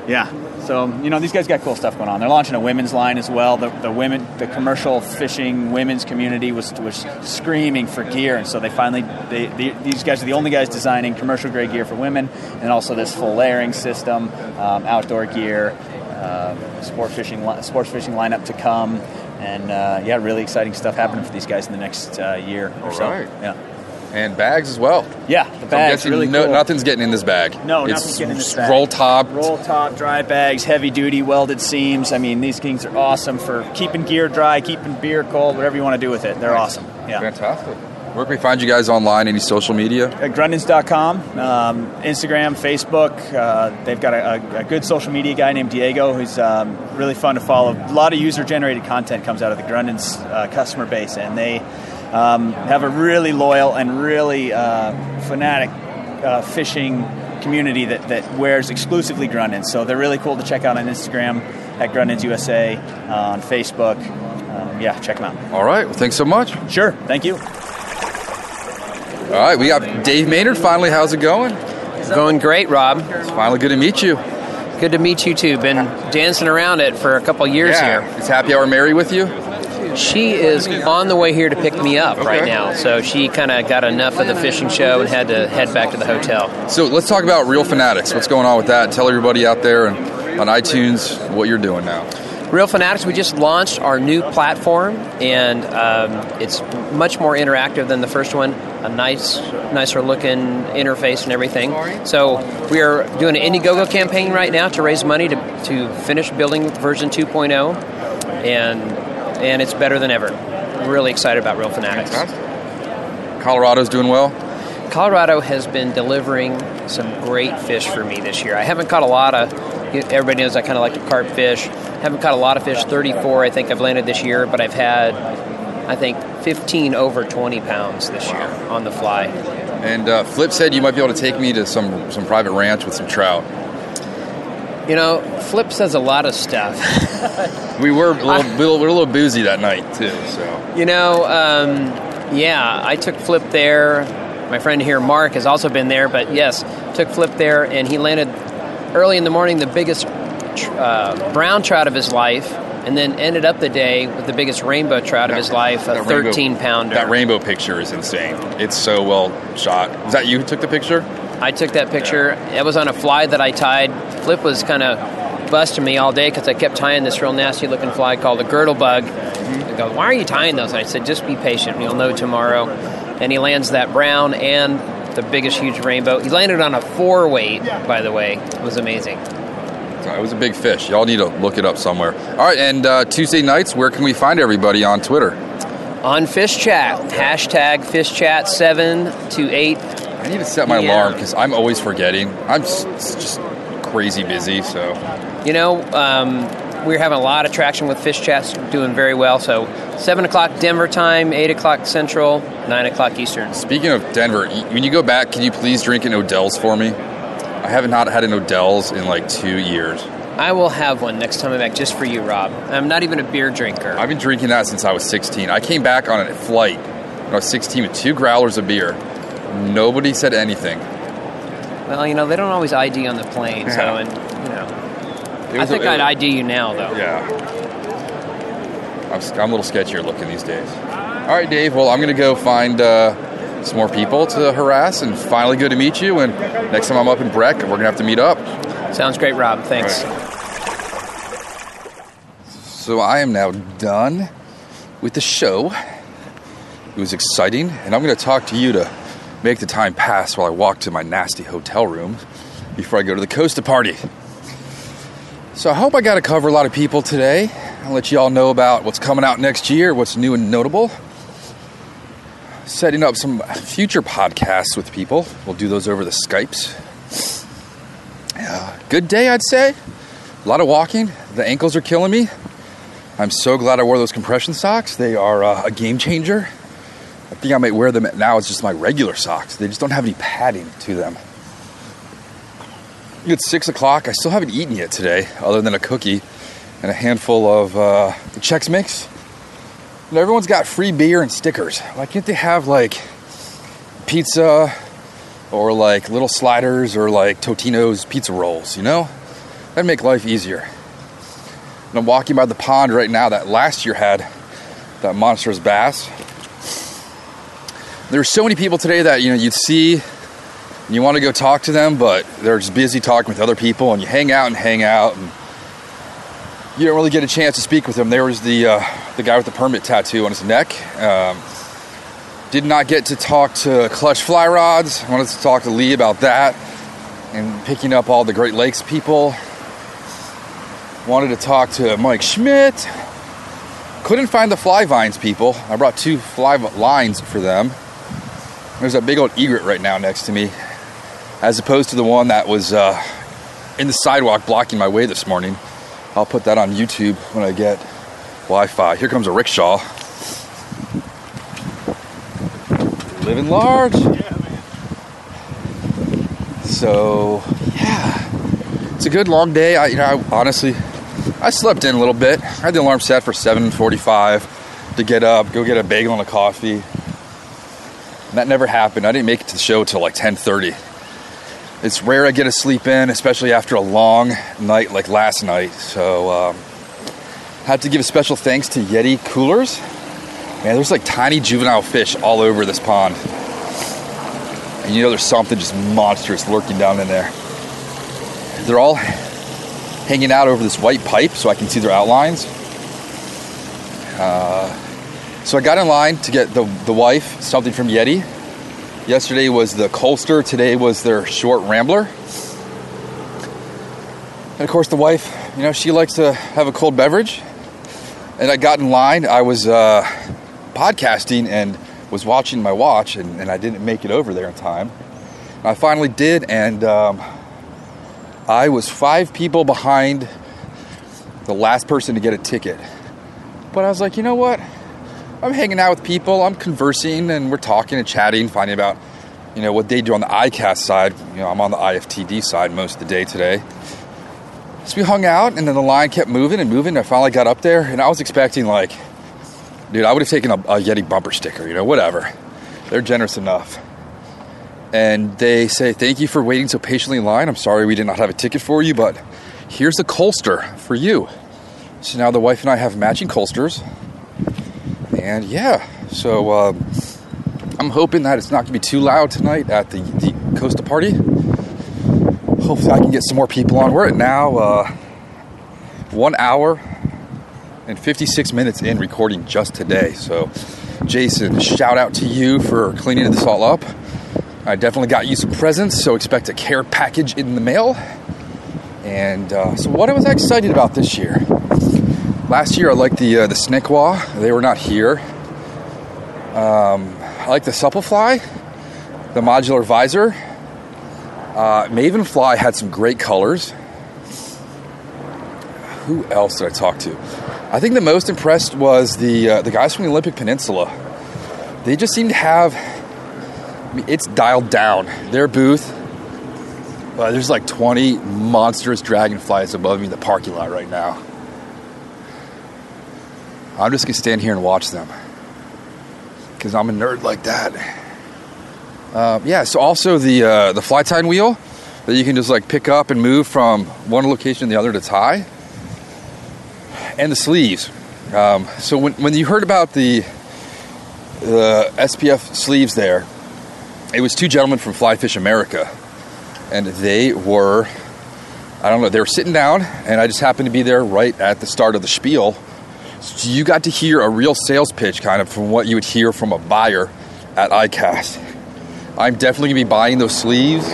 Yeah. So you know, these guys got cool stuff going on. They're launching a women's line as well. The, the women, the commercial fishing women's community was was screaming for gear, and so they finally they, they, these guys are the only guys designing commercial grade gear for women, and also this full layering system, um, outdoor gear, uh, sport fishing sports fishing lineup to come, and uh, yeah, really exciting stuff happening for these guys in the next uh, year or All so. right. Yeah. And bags as well. Yeah, the bag's really no, cool. nothing's getting in this bag. No, it's nothing's getting in this bag. Roll top. Roll top, dry bags, heavy duty welded seams. I mean, these things are awesome for keeping gear dry, keeping beer cold, whatever you want to do with it. They're awesome. Yeah. Fantastic. Where can we find you guys online? Any social media? At Grundens.com, um, Instagram, Facebook. Uh, they've got a, a, good social media guy named Diego who's um, really fun to follow. A lot of user generated content comes out of the Grundens uh, customer base, and they um, have a really loyal and really uh, fanatic uh, fishing community that, that wears exclusively Grundens. So they're really cool to check out on Instagram at Grundens USA, uh, on Facebook. Um, yeah, check them out. All right. Well, thanks so much. Sure. Thank you. All right. We got Dave Maynard. Finally, how's it going? Going great, Rob. It's finally good to meet you. Good to meet you too. Been dancing around it for a couple years Yeah. here. Is Happy Hour Mary with you? She is on the way here to pick me up right now. So she kind of got enough of the fishing show and had to head back to the hotel. So let's talk about Real Fanatics. What's going on with that? Tell everybody out there and on iTunes what you're doing now. Real Fanatics, we just launched our new platform, and um, it's much more interactive than the first one. A nice, nicer looking interface and everything. So we are doing an Indiegogo campaign right now to raise money to, to finish building version 2.0, and and it's better than ever. Really excited about Real Fanatics. Colorado's doing well. Colorado has been delivering some great fish for me this year. I haven't caught a lot of. Everybody knows I kind of like to carp fish. Haven't caught a lot of fish. 34, I think I've landed this year, but I've had, I think, 15 over 20 pounds this year on the fly. And uh, Flip said you might be able to take me to some some private ranch with some trout. You know, Flip says a lot of stuff. We were a little, we were a little boozy that night too. So You know, um, yeah, I took Flip there. My friend here, Mark, has also been there, but yes, took Flip there, and he landed early in the morning the biggest tr- uh, brown trout of his life, and then ended up the day with the biggest rainbow trout of his life, a That rainbow- 13 pounder. That rainbow picture is insane. It's so well shot. Is that you who took the picture? I took that picture. It was on a fly that I tied. Flip was kind of busting me all day because I kept tying this real nasty looking fly called a girdle bug. He go, Why are you tying those? And I said, Just be patient. You'll know tomorrow. And he lands that brown and the biggest, huge rainbow. He landed on a four weight, by the way. It was amazing. It was a big fish. Y'all need to look it up somewhere. All right, and uh, Tuesday nights, where can we find everybody on Twitter? On Fish Chat, hashtag Fish Chat 7 to 8. I need to set my Yeah. alarm because I'm always forgetting. I'm just crazy busy. So You know, um, we're having a lot of traction with Fish Chats, doing very well. So, 7 o'clock Denver time, 8 o'clock Central, 9 o'clock Eastern. speaking of Denver, when you go back, can you please drink an Odell's for me? I have not had an Odell's in like two years. I will have one next time I'm back just for you, Rob. I'm not even a beer drinker. I've been drinking that since I was 16. I came back on a flight when I was 16 with two growlers of beer. Nobody said anything. Well, you know, they don't always ID on the plane, so, and, you know. I think I'd ID you now, though. Yeah. I'm, I'm a little sketchier looking these days. All right, Dave. Well, I'm going to go find uh, some more people to harass and finally good to meet you. And next time I'm up in Breck, we're going to have to meet up. Sounds great, Rob. Thanks. So I am now done with the show. It was exciting, and I'm going to talk to you to make the time pass while I walk to my nasty hotel room before I go to the Costa party. So I hope I got to cover a lot of people today. I'll let you all know about what's coming out next year, what's new and notable. Setting up some future podcasts with people. We'll do those over the Skypes. Yeah, good day, I'd say. A lot of walking. The ankles are killing me. I'm so glad I wore those compression socks. They are uh, a game changer. I think I might wear them now as just my regular socks. They just don't have any padding to them. It's six o'clock. I still haven't eaten yet today, other than a cookie and a handful of uh, Chex Mix. And everyone's got free beer and stickers. Why can't they have like pizza or like little sliders or like Totino's pizza rolls, you know? That'd make life easier. And I'm walking by the pond right now that last year had that monstrous bass. There were so many people today that you know you'd see and you want to go talk to them, but they're just busy talking with other people, and you hang out and hang out, and you don't really get a chance to speak with them. There was the uh, the guy with the permit tattoo on his neck. Um, did not get to talk to Clutch Fly Rods. I wanted to talk to Lee about that and picking up all the Great Lakes people. Wanted to talk to Mike Schmidt. Couldn't find the fly vines people. I brought two fly lines for them. There's a big old egret right now next to me, as opposed to the one that was uh, in the sidewalk blocking my way this morning. I'll put that on YouTube when I get Wi Fi. Here comes a rickshaw. Living large. Yeah, man. So, yeah. It's a good long day. I, you know, I honestly, I slept in a little bit. I had the alarm set for 7:45 to get up, go get a bagel and a coffee. And that never happened. I didn't make it to the show till like 10:30. It's rare I get to sleep in, especially after a long night like last night. So, um, Had to give a special thanks to Yeti Coolers. Man, there's like tiny juvenile fish all over this pond. And you know there's something just monstrous lurking down in there. They're all hanging out over this white pipe so I can see their outlines. Uh, so I got in line to get the, the wife something from Yeti. Yesterday was the Colster, today was their short Rambler. And of course, the wife, you know, she likes to have a cold beverage. And I got in line, I was uh, podcasting and was watching my watch, and, and, I didn't make it over there in time. And I finally did, and um, I was five people behind the last person to get a ticket. But I was like, you know what? I'm hanging out with people, I'm conversing, and we're talking and chatting, finding about, you know, what they do on the ICAST side. You know, I'm on the IFTD side most of the day today. So we hung out, and then the line kept moving and moving. And I finally got up there, and I was expecting, like, dude, I would have taken a, a Yeti bumper sticker, you know, whatever. They're generous enough. And they say, Thank you for waiting so patiently in line. I'm sorry we did not have a ticket for you, but here's a Colster for you. So now the wife and I have matching Colsters. And yeah, so um, I'm hoping that it's not going to be too loud tonight at the, the Costa party. Hopefully, I can get some more people on. We're at now uh, one hour and 56 minutes in recording just today. So, Jason, shout out to you for cleaning this all up. I definitely got you some presents, so expect a care package in the mail. And uh, so, what I was excited about this year? Last year, I liked the uh, the Sneckwa. They were not here. Um, I like the Souplefly, the modular visor. Uh, Mavenfly had some great colors. Who else did I talk to? I think the most impressed was the uh, the guys from the Olympic Peninsula. They just seem to have. I mean, it's dialed down. Their booth. Uh, there's like 20 monstrous dragonflies above me in the parking lot right now. I'm just gonna stand here and watch them because I'm a nerd like that. Uh, yeah. So also the uh, the fly tying wheel that you can just like pick up and move from one location to the other to tie, and the sleeves. Um, so when when you heard about the the SPF sleeves there, it was two gentlemen from Fly Fish America, and they were. I don't know. They were sitting down, and I just happened to be there right at the start of the spiel. So you got to hear a real sales pitch, kind of from what you would hear from a buyer at ICAST. I'm definitely gonna be buying those sleeves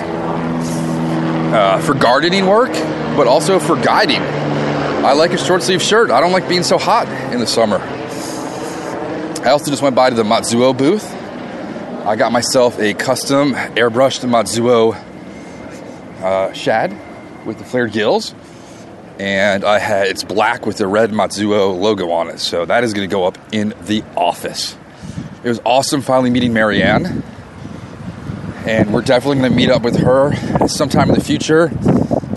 uh, for gardening work, but also for guiding. I like a short sleeve shirt. I don't like being so hot in the summer. I also just went by to the Matsuo booth. I got myself a custom airbrushed Matsuo uh, shad with the flared gills, and I had it's black with the red Matsuo logo on it. So that is going to go up in the office. It was awesome finally meeting Marianne and we're definitely going to meet up with her sometime in the future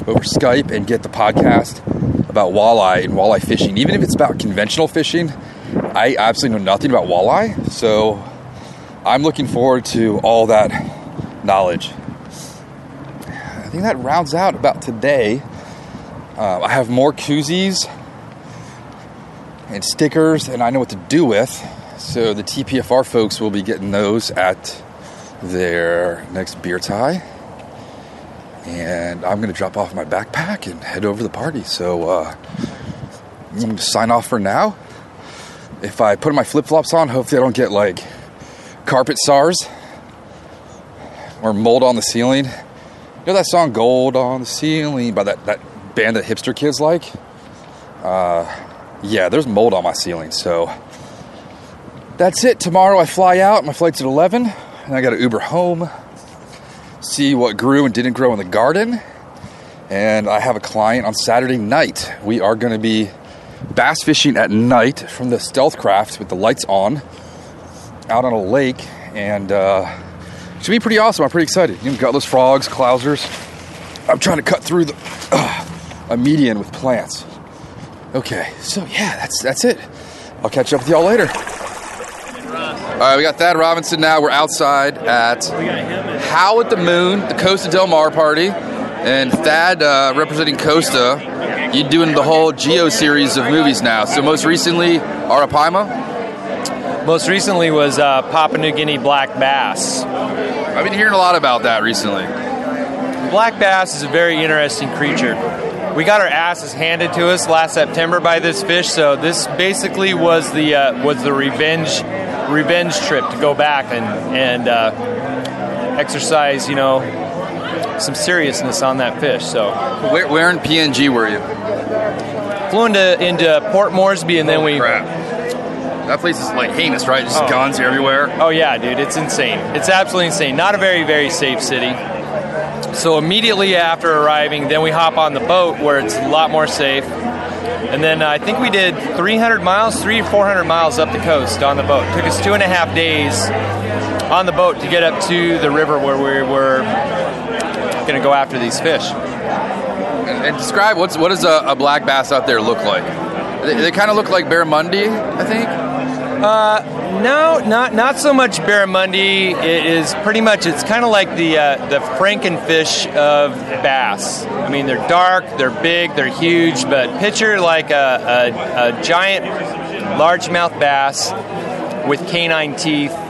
over Skype and get the podcast about walleye and walleye fishing. Even if it's about conventional fishing, I absolutely know nothing about walleye, so I'm looking forward to all that knowledge. I think that rounds out about today. Uh, I have more koozies and stickers, and I know what to do with. So the TPFR folks will be getting those at their next beer tie. And I'm going to drop off my backpack and head over to the party. So uh, I'm going to sign off for now. If I put my flip flops on, hopefully I don't get like carpet SARS or mold on the ceiling. You know that song Gold on the Ceiling by that, that band that hipster kids like? Uh, yeah, there's mold on my ceiling. So that's it. Tomorrow I fly out. My flight's at 11 and I got to Uber home, see what grew and didn't grow in the garden. And I have a client on Saturday night. We are going to be bass fishing at night from the stealth craft with the lights on out on a lake. And uh, it should be pretty awesome. I'm pretty excited. You got those frogs, clousers. I'm trying to cut through the uh, a median with plants. Okay, so yeah, that's that's it. I'll catch up with y'all later. All right, we got Thad Robinson now. We're outside at Howl at the Moon, the Costa Del Mar party. And Thad uh, representing Costa you're doing the whole Geo series of movies now. So most recently, Arapaima. Most recently was uh, Papua New Guinea black bass. I've been hearing a lot about that recently. Black bass is a very interesting creature. We got our asses handed to us last September by this fish, so this basically was the uh, was the revenge revenge trip to go back and and uh, exercise, you know, some seriousness on that fish. So, where, where in PNG were you? Flew into into Port Moresby, and then Oh, we. crap. That place is like heinous, right? Just Oh. guns everywhere. Oh yeah, dude, it's insane. It's absolutely insane. Not a very very safe city. So immediately after arriving, then we hop on the boat where it's a lot more safe. And then uh, I think we did 300 miles, three or 400 miles up the coast on the boat. took us two and a half days on the boat to get up to the river where we were going to go after these fish. And, and describe what's what does a, a black bass out there look like? They, they kind of look like barramundi, I think. Uh, no, not not so much barramundi. It is pretty much. It's kind of like the uh, the frankenfish of bass. I mean, they're dark, they're big, they're huge, but picture like a, a, a giant largemouth bass with canine teeth.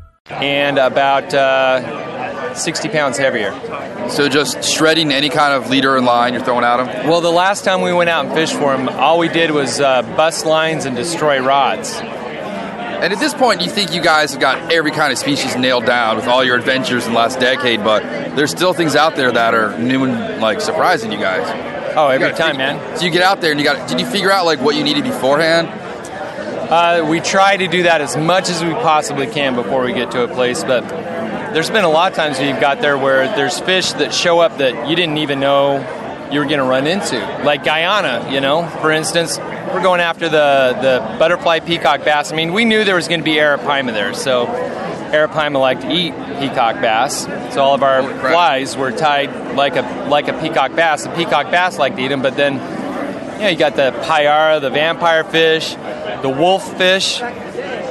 And about uh, 60 pounds heavier. So just shredding any kind of leader in line you're throwing at them. Well, the last time we went out and fished for him, all we did was uh, bust lines and destroy rods. And at this point, you think you guys have got every kind of species nailed down with all your adventures in the last decade, but there's still things out there that are new and like surprising you guys. Oh, every time, man. So you get out there and you got. Did you figure out like what you needed beforehand? Uh, we try to do that as much as we possibly can before we get to a place, but there's been a lot of times you've got there where there's fish that show up that you didn't even know you were going to run into. Like Guyana, you know, for instance, we're going after the, the butterfly peacock bass. I mean, we knew there was going to be arapaima there, so arapaima like to eat peacock bass. So all of our flies were tied like a like a peacock bass. The peacock bass like to eat them, but then you know, you got the payara, the vampire fish, the wolf fish,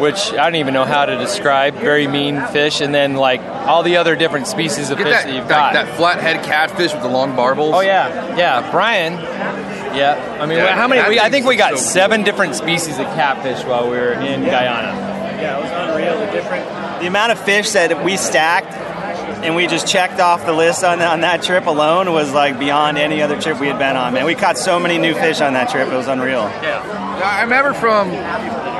which I don't even know how to describe. Very mean fish, and then like all the other different species of Get fish that, that, you've that, got. that flathead catfish with the long barbels. Oh yeah, yeah, Brian. Yeah, I mean, Yeah, how many? We, I think we got so seven different species of catfish while we were in Guyana. Yeah, it was unreal. The different, the amount of fish that we stacked and we just checked off the list on, on that trip alone was like beyond any other trip we had been on. Man, we caught so many new fish on that trip; it was unreal. Yeah, I remember from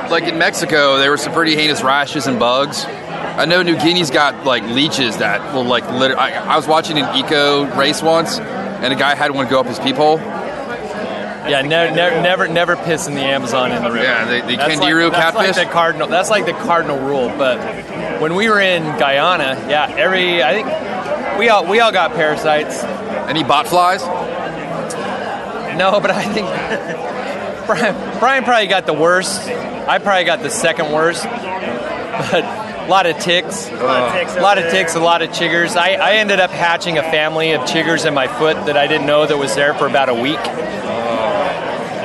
like in Mexico, there were some pretty heinous rashes and bugs. I know New Guinea's got like leeches that will like literally. I, I was watching an eco race once, and a guy had one go up his peephole. Yeah, never, never, never, never piss in the Amazon in the river. Yeah, the- the That's kangaroo like, that's catfish? Like the cardinal. That's like the cardinal rule. But when we were in Guyana, yeah, every I think we all we all got parasites. Any bot flies? No, but I think Brian, Brian probably got the worst. I probably got the second worst. But a lot of ticks, a lot of oh. ticks a lot of ticks, a lot of chiggers. I, I ended up hatching a family of chiggers in my foot that I didn't know that was there for about a week.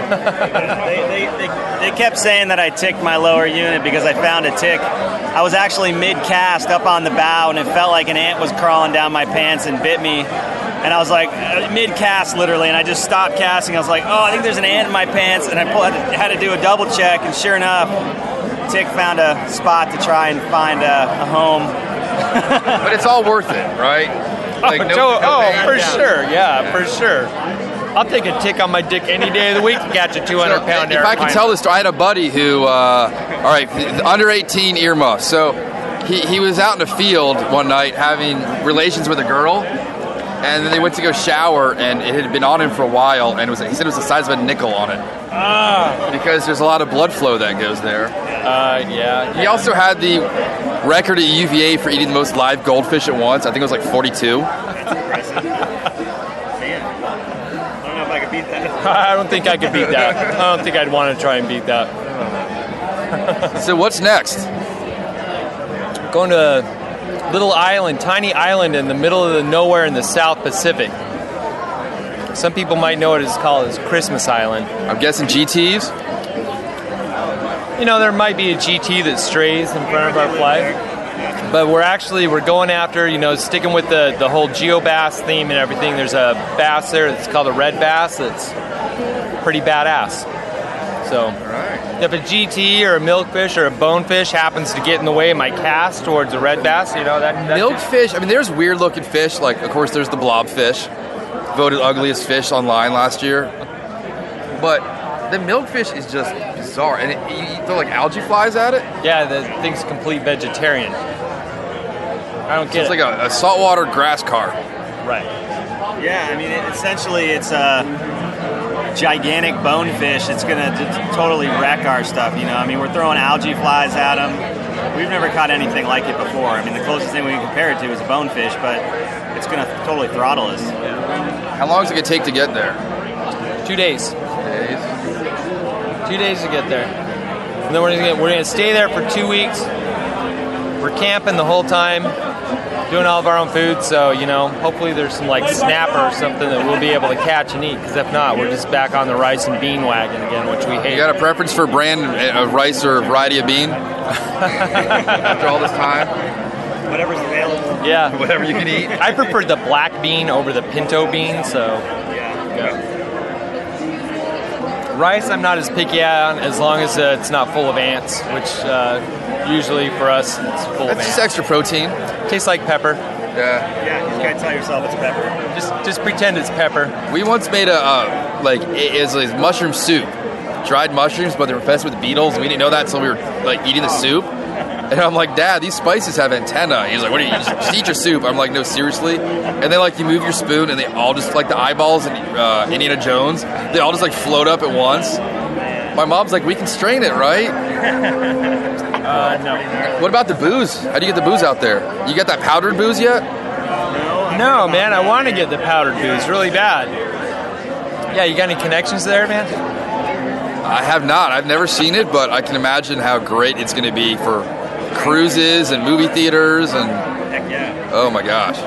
They, they, they, they kept saying that I ticked my lower unit because I found a tick. I was actually mid cast up on the bow and it felt like an ant was crawling down my pants and bit me. And I was like uh, mid cast literally, and I just stopped casting. I was like, oh, I think there's an ant in my pants, and I pulled, had to do a double check, and sure enough, Tick found a spot to try and find a, a home. but it's all worth it, right? Like, oh, no- no oh, for Yeah. sure, yeah, for sure. I'll take a tick on my dick any day of the week to catch a 200 pound If I could tell this story, I had a buddy who, uh, all right, under 18 earmuffs. So he, he was out in the field one night having relations with a girl, and then they went to go shower, and it had been on him for a while, and it was he said it was the size of a nickel on it. Ah. Because there's a lot of blood flow that goes there. Uh, yeah. He also had the record at UVA for eating the most live goldfish at once. I think it was like 42. Man, I don't know if I could beat that. I don't think I could beat that. I don't think I'd want to try and beat that. so what's next? Going to a little island, tiny island in the middle of the nowhere in the South Pacific. Some people might know it as called as Christmas Island. I'm guessing GTs. You know, there might be a GT that strays in front of our flight but we're actually we're going after you know sticking with the the whole geobass theme and everything there's a bass there that's called a red bass that's pretty badass so if a gt or a milkfish or a bonefish happens to get in the way of my cast towards a red bass you know that, that Milkfish. I mean, there's weird looking fish. Like, of course, there's the blobfish, voted ugliest fish online last year. But the milkfish is just bizarre, and it, you, you throw like algae flies at it. yeah the thing's complete vegetarian i don't So get it's it like a, a saltwater grass carp. right Yeah, I mean, it, essentially, it's a gigantic bonefish. It's going to totally wreck our stuff. You know, I mean, we're throwing algae flies at them. We've never caught anything like it before. I mean, the closest thing we can compare it to is a bonefish, but it's going to totally throttle us. How long is it gonna take to get there? two days Days. two days to get there and then we're gonna we're gonna stay there for two weeks we're camping the whole time doing all of our own food so you know hopefully there's some like snapper or something that we'll be able to catch and eat because if not we're just back on the rice and bean wagon again which we hate You got a preference for brand uh, of rice or variety of bean? After all this time, Whatever's available. yeah whatever you can eat. i prefer the black bean over the pinto bean so Yeah. Rice i'm not as picky on as long as uh, it's not full of ants which uh, usually for us it's full of That's just extra protein. tastes like pepper Yeah. Yeah, you gotta tell yourself it's pepper. just just pretend it's pepper We once made a uh, like it is like mushroom soup, dried mushrooms, but they're infested with beetles. We didn't know that until we were like eating the soup. And I'm like, Dad, these spices have antenna. He's like, What do you just, eat your soup? I'm like, No, seriously. And then like you move your spoon, and they all just like the eyeballs and uh, Indiana Jones. They all just like float up at once. My mom's like, We can strain it, right? uh, no What about the booze? How do you get the booze out there? You got that powdered booze yet? No, man, I want to get the powdered booze really bad. Yeah, you got any connections there, man? I have not. I've never seen it, but I can imagine how great it's going to be for cruises and movie theaters and Heck yeah. oh my gosh.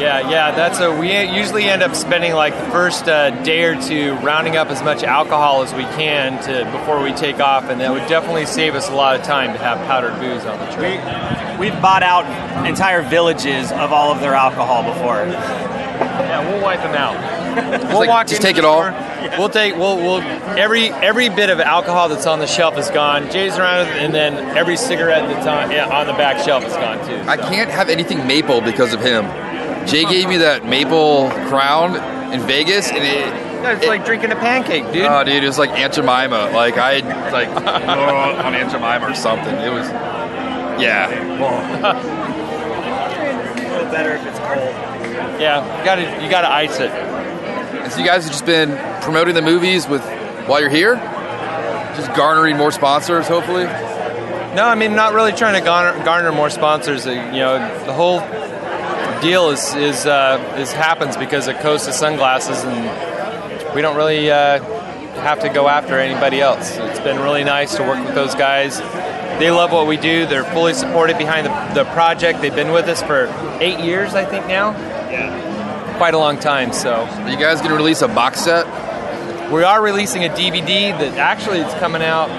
Yeah, yeah, that's a. We usually end up spending like the first uh, day or two rounding up as much alcohol as we can to before we take off, and that would definitely save us a lot of time to have powdered booze on the trip. We've bought out entire villages of all of their alcohol before. Yeah, we'll wipe them out. We'll like, walk just take the it all? store, We'll take. We'll. We'll. Every every bit of alcohol that's on the shelf is gone. Jay's around, and then every cigarette that's on yeah, on the back shelf is gone too. I can't have anything maple because of him. Jay gave me that maple crown in Vegas, and it. Yeah, it's like drinking a pancake, dude. Oh, dude, it was like Aunt Jemima. Like I had like on Aunt Jemima or something. It was, yeah. A little better if it's cold. yeah, you gotta you gotta ice it. And so you guys have just been promoting the movies with while you're here, just garnering more sponsors, hopefully. No, I mean not really trying to garner, garner more sponsors. Uh, You know, the whole deal is is uh, is happens because of Costa sunglasses, and we don't really uh, have to go after anybody else. It's been really nice to work with those guys. They love what we do. They're fully supported behind the, the project. They've been with us for eight years, I think now. Yeah. Quite a long time. So Are you guys gonna release a box set? we are releasing a DVD that actually it's coming out,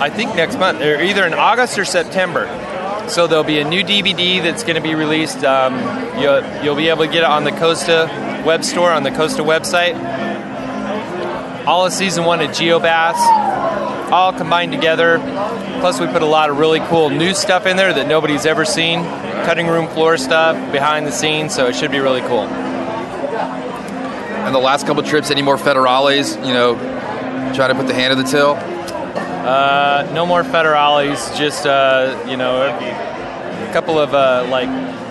I think next month, or either in August or September. So there'll be a new DVD that's going to be released. Um, you'll, you'll be able to get it on the Costa web store on the Costa website. All of season one of GeoBass, all combined together. Plus, we put a lot of really cool new stuff in there that nobody's ever seen. Cutting room floor stuff, behind the scenes. So it should be really cool. And the last couple trips, any more federales? You know, trying to put the hand in the till. Uh, no more federales. Just uh, you know, a couple of uh, like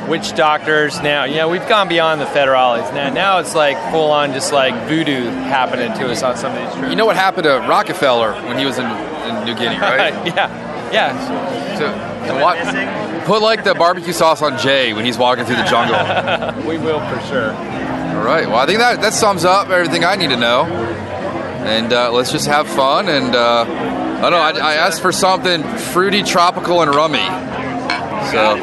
witch doctors. Now, you know, we've gone beyond the federales. Now, now it's like full on, just like voodoo happening to us on some of these trips. You know what happened to Rockefeller when he was in, in New Guinea, right? yeah, yeah. to, to what, put like the barbecue sauce on Jay when he's walking through the jungle. we will for sure. All right. Well, I think that that sums up everything I need to know. And uh, let's just have fun. And uh, I don't know. I, I asked for something fruity, tropical, and rummy. So,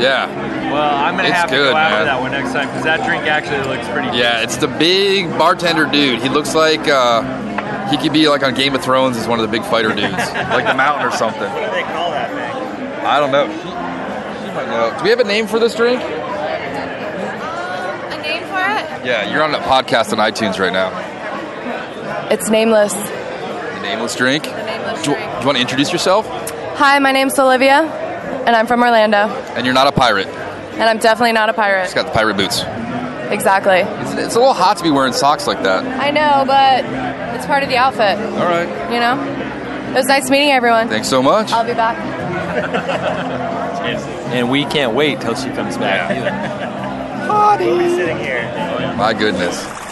yeah. Well, I'm gonna It's have to good, go out man. that one next time because that drink actually looks pretty. Yeah, it's the big bartender dude. He looks like uh, he could be like on Game of Thrones as one of the big fighter dudes, like the Mountain or something. What do they call that thing? I don't know. She, she might know. Do we have a name for this drink? A name for it? Yeah, you're on a podcast on iTunes right now. It's nameless. The nameless drink. The nameless do, drink. Do you want to introduce yourself? Hi, my name's Olivia, and I'm from Orlando. And you're not a pirate. And I'm definitely not a pirate. She's got the pirate boots. Exactly. It's, it's a little hot to be wearing socks like that. I know, but it's part of the outfit. All right. You know? It was nice meeting everyone. Thanks so much. I'll be back. And we can't wait till she comes back either. We'll be sitting here. My goodness.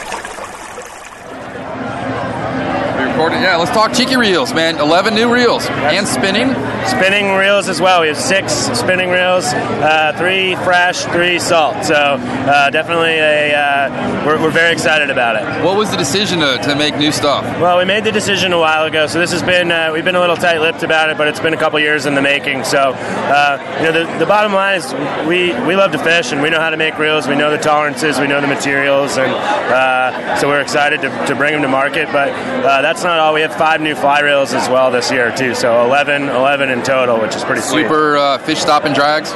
Yeah, let's talk cheeky reels, man. Eleven new reels and spinning. Spinning reels as well. We have six spinning reels, uh, three fresh, three salt. So uh, definitely a uh, we're, we're very excited about it. What was the decision to, to make new stuff? Well, we made the decision a while ago, so this has been uh, we've been a little tight-lipped about it, but it's been a couple years in the making. So uh, you know, the, the bottom line is we we love to fish and we know how to make reels. We know the tolerances, we know the materials, and uh, so we're excited to, to bring them to market. But uh, that's not all. We have five new fly reels as well this year too. So 11, 11 in total, which is pretty sweet. Super uh, fish stop and drags.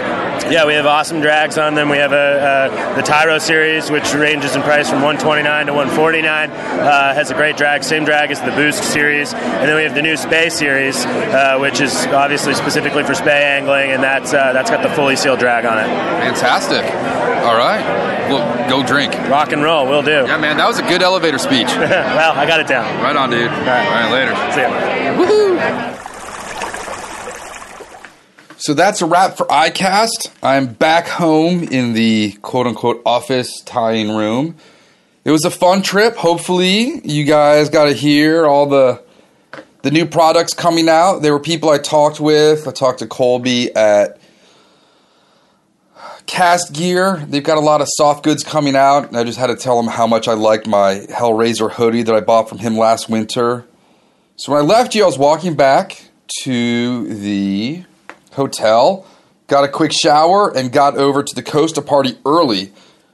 Yeah, we have awesome drags on them. We have a, uh, the Tyro series, which ranges in price from 129 to 149. Uh, has a great drag, same drag as the Boost series, and then we have the new Spey series, uh, which is obviously specifically for spey angling, and that's uh, that's got the fully sealed drag on it. Fantastic. All right. Well, go drink. Rock and roll, will do. Yeah, man, that was a good elevator speech. well, I got it down. Right on, dude. All right, later. See ya. Woohoo! So that's a wrap for iCast. I'm back home in the quote unquote office tying room. It was a fun trip. Hopefully, you guys got to hear all the the new products coming out. There were people I talked with. I talked to Colby at Cast Gear. They've got a lot of soft goods coming out. I just had to tell him how much I liked my Hellraiser hoodie that I bought from him last winter. So when I left you, I was walking back to the hotel, got a quick shower, and got over to the Costa party early,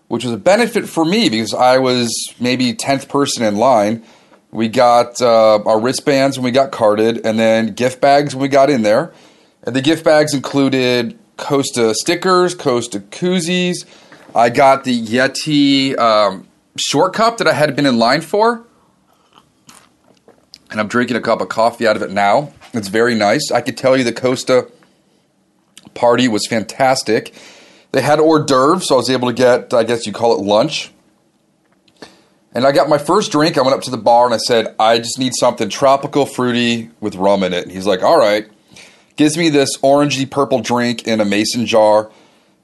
which was a benefit for me because I was maybe 10th person in line. We got uh, our wristbands when we got carded, and then gift bags when we got in there. And the gift bags included Costa stickers, Costa koozies. I got the Yeti um, short cup that I had been in line for and I'm drinking a cup of coffee out of it now. It's very nice. I could tell you the Costa party was fantastic. They had hors d'oeuvres, so I was able to get, I guess you call it lunch. And I got my first drink. I went up to the bar and I said, I just need something tropical, fruity with rum in it. And he's like, all right. Gives me this orangey purple drink in a mason jar.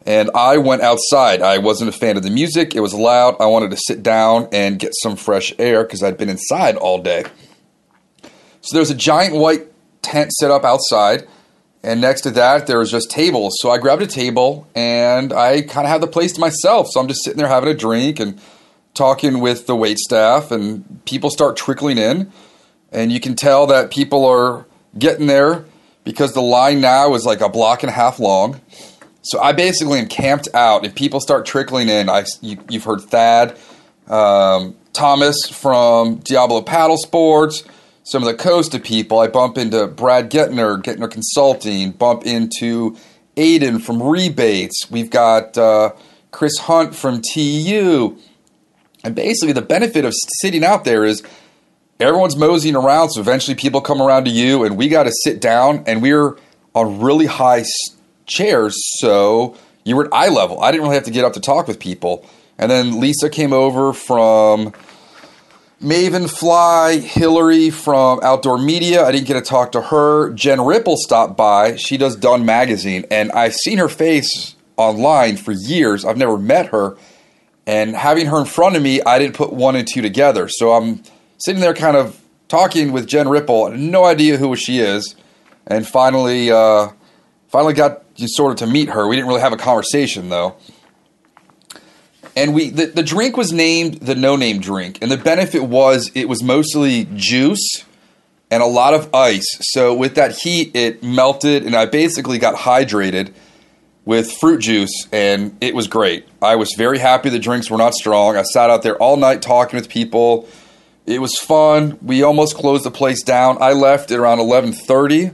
And I went outside. I wasn't a fan of the music. It was loud. I wanted to sit down and get some fresh air because I'd been inside all day. So there's a giant white tent set up outside, and next to that there was just tables. So I grabbed a table and I kind of had the place to myself. So I'm just sitting there having a drink and talking with the wait staff, and people start trickling in, and you can tell that people are getting there because the line now is like a block and a half long. So I basically am camped out, and people start trickling in. I you, you've heard Thad, um, Thomas from Diablo Paddle Sports some of the Costa people. I bump into Brad Gettner, Gettner Consulting, bump into Aiden from Rebates. We've got uh, Chris Hunt from TU. And basically, the benefit of sitting out there is everyone's moseying around, so eventually people come around to you, and we got to sit down, and we're on really high chairs, so you were at eye level. I didn't really have to get up to talk with people. And then Lisa came over from Maven Fly, Hillary from Outdoor Media. I didn't get to talk to her. Jen Ripple stopped by. She does DUN Magazine, and I've seen her face online for years. I've never met her. And having her in front of me, I didn't put one and two together. So I'm sitting there kind of talking with Jen Ripple. No idea who she is. And finally, uh, finally got sort of to meet her. We didn't really have a conversation, though. and we the, the drink was named the no name drink, and the benefit was it was mostly juice and a lot of ice. So with that heat, it melted, and I basically got hydrated with fruit juice, and it was great. I was very happy the drinks were not strong. I sat out there all night talking with people. It was fun. We almost closed the place down. I left at around 11:30.